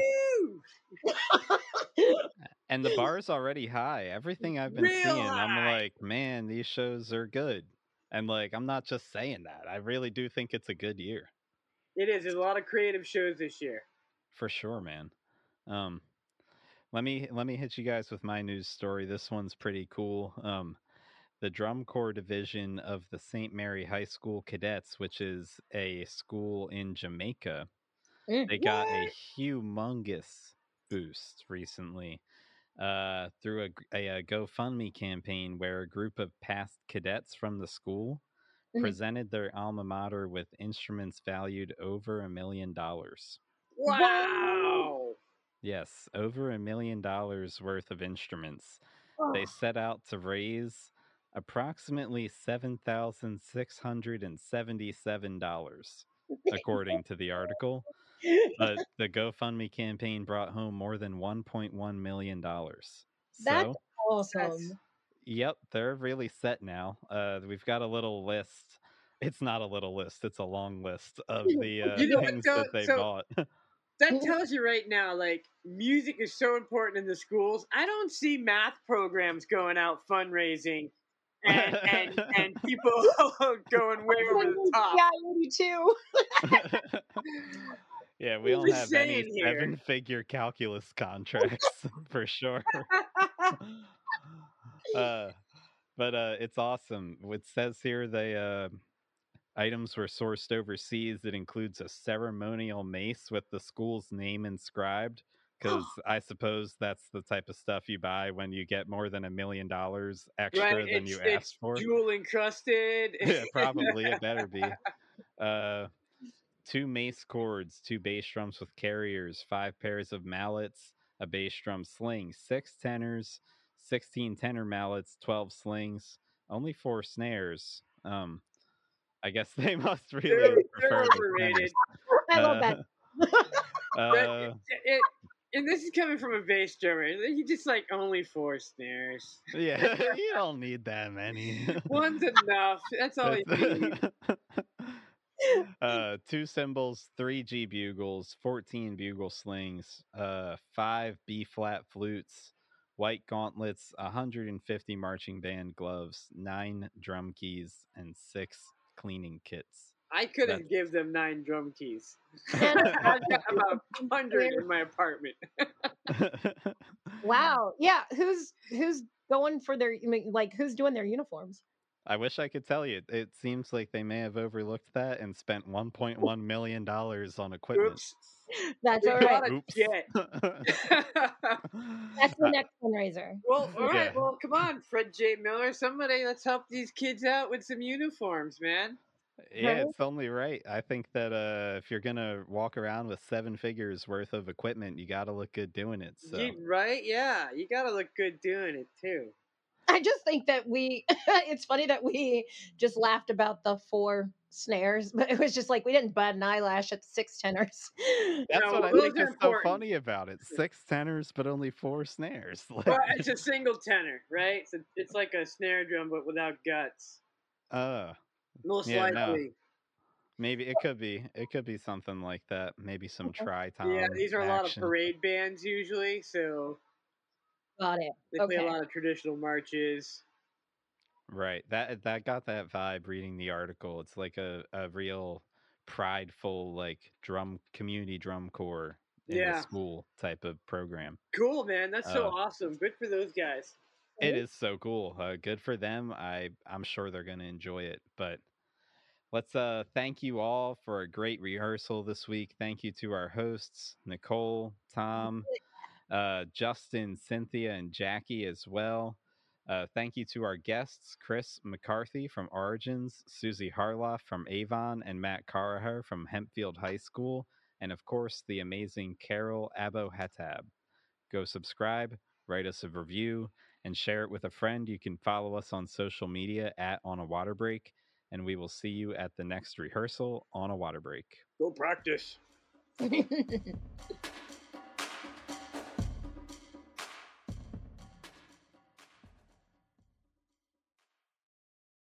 And the bar is already high. Everything I've been Real seeing, I'm like, man, these shows are good. And like, I'm not just saying that. I really do think it's a good year. It is. There's a lot of creative shows this year. For sure, man. Um, let me let me hit you guys with my news story. This one's pretty cool. Um, the drum corps division of the St. Mary High School Cadets, which is a school in Jamaica, Mm. they got a humongous boost recently uh, through a GoFundMe campaign where a group of past cadets from the school Mhm. presented their alma mater with instruments valued over a million dollars. Wow. Yes, over a million dollars worth of instruments. Oh. They set out to raise approximately seven thousand six hundred and seventy-seven dollars, according to the article. But the GoFundMe campaign brought home more than one point one million dollars. That's So, awesome. yep, they're really set now. Uh, we've got a little list. It's not a little list; it's a long list of the uh, You know things that they So- bought. That tells you right now, like, music is so important in the schools. I don't see math programs going out fundraising and, and, and people going way over the top. Yeah, me too. Yeah, we don't have any here. seven figure calculus contracts for sure. uh, but uh, it's awesome. It says here they uh, items were sourced overseas. It includes a ceremonial mace with the school's name inscribed. Because I suppose that's the type of stuff you buy when you get more than a million dollars extra right? than you asked for. jewel encrusted. yeah, probably it better be. Uh, two mace cords, two bass drums with carriers, five pairs of mallets, a bass drum sling, six tenors, sixteen tenor mallets, twelve slings, only four snares. Um, I guess they must really They're, prefer they're the overrated. I love that. Uh, But uh, it, and this is coming from a bass drummer. He just like only four snares. yeah, you don't need that many. One's enough. That's all you need. uh, two cymbals, three G bugles, 14 bugle slings, uh, five B flat flutes, white gauntlets, 150 marching band gloves, nine drum keys, and six cleaning kits. I couldn't That's- give them nine drum keys. I've got about a hundred in my apartment. Wow. Yeah. Who's who's going for their I mean, like who's doing their uniforms? I wish I could tell you. It seems like they may have overlooked that and spent 1.1 million dollars on equipment. Oops. That's all right. gotta Oops. That's the next fundraiser. Well, all right. Yeah. Well, come on, Fred J. Miller. Somebody, let's help these kids out with some uniforms, man. Yeah, it's only right. I think that uh, if you're gonna walk around with seven figures worth of equipment, you got to look good doing it. So You- right? Yeah, you gotta look good doing it too. I just think that we, it's funny that we just laughed about the four snares, but it was just like we didn't bat an eyelash at the six tenors. That's No, what I think are is so funny about it. Six tenors, but only four snares. Like, Well, it's a single tenor, right? So it's like a snare drum, but without guts. uh, Most yeah, no. likely. Maybe it could be. It could be something like that. Maybe some tri-tom. yeah, these are a lot of parade bands usually, so Got it. they play Okay. a lot of traditional marches. Right. That that got that vibe reading the article. It's like a, a real prideful like drum community drum corps in Yeah. the school type of program. Cool, man. That's so Uh, awesome. Good for those guys. It is so cool. Uh, good for them. I I'm sure they're going to enjoy it. But let's uh thank you all for a great rehearsal this week. Thank you to our hosts, Nicole, Thom, uh, Justin, Cynthia, and Jackie as well. Uh, thank you to our guests, Chris McCarthy from Origins, Susie Harloff from Avon, and Matt Carraher from Hempfield High School, and of course, the amazing Carol Abohatab. Go subscribe, write us a review, and share it with a friend. You can follow us on social media at On a Water Break, and we will see you at the next rehearsal on a water break. Go practice.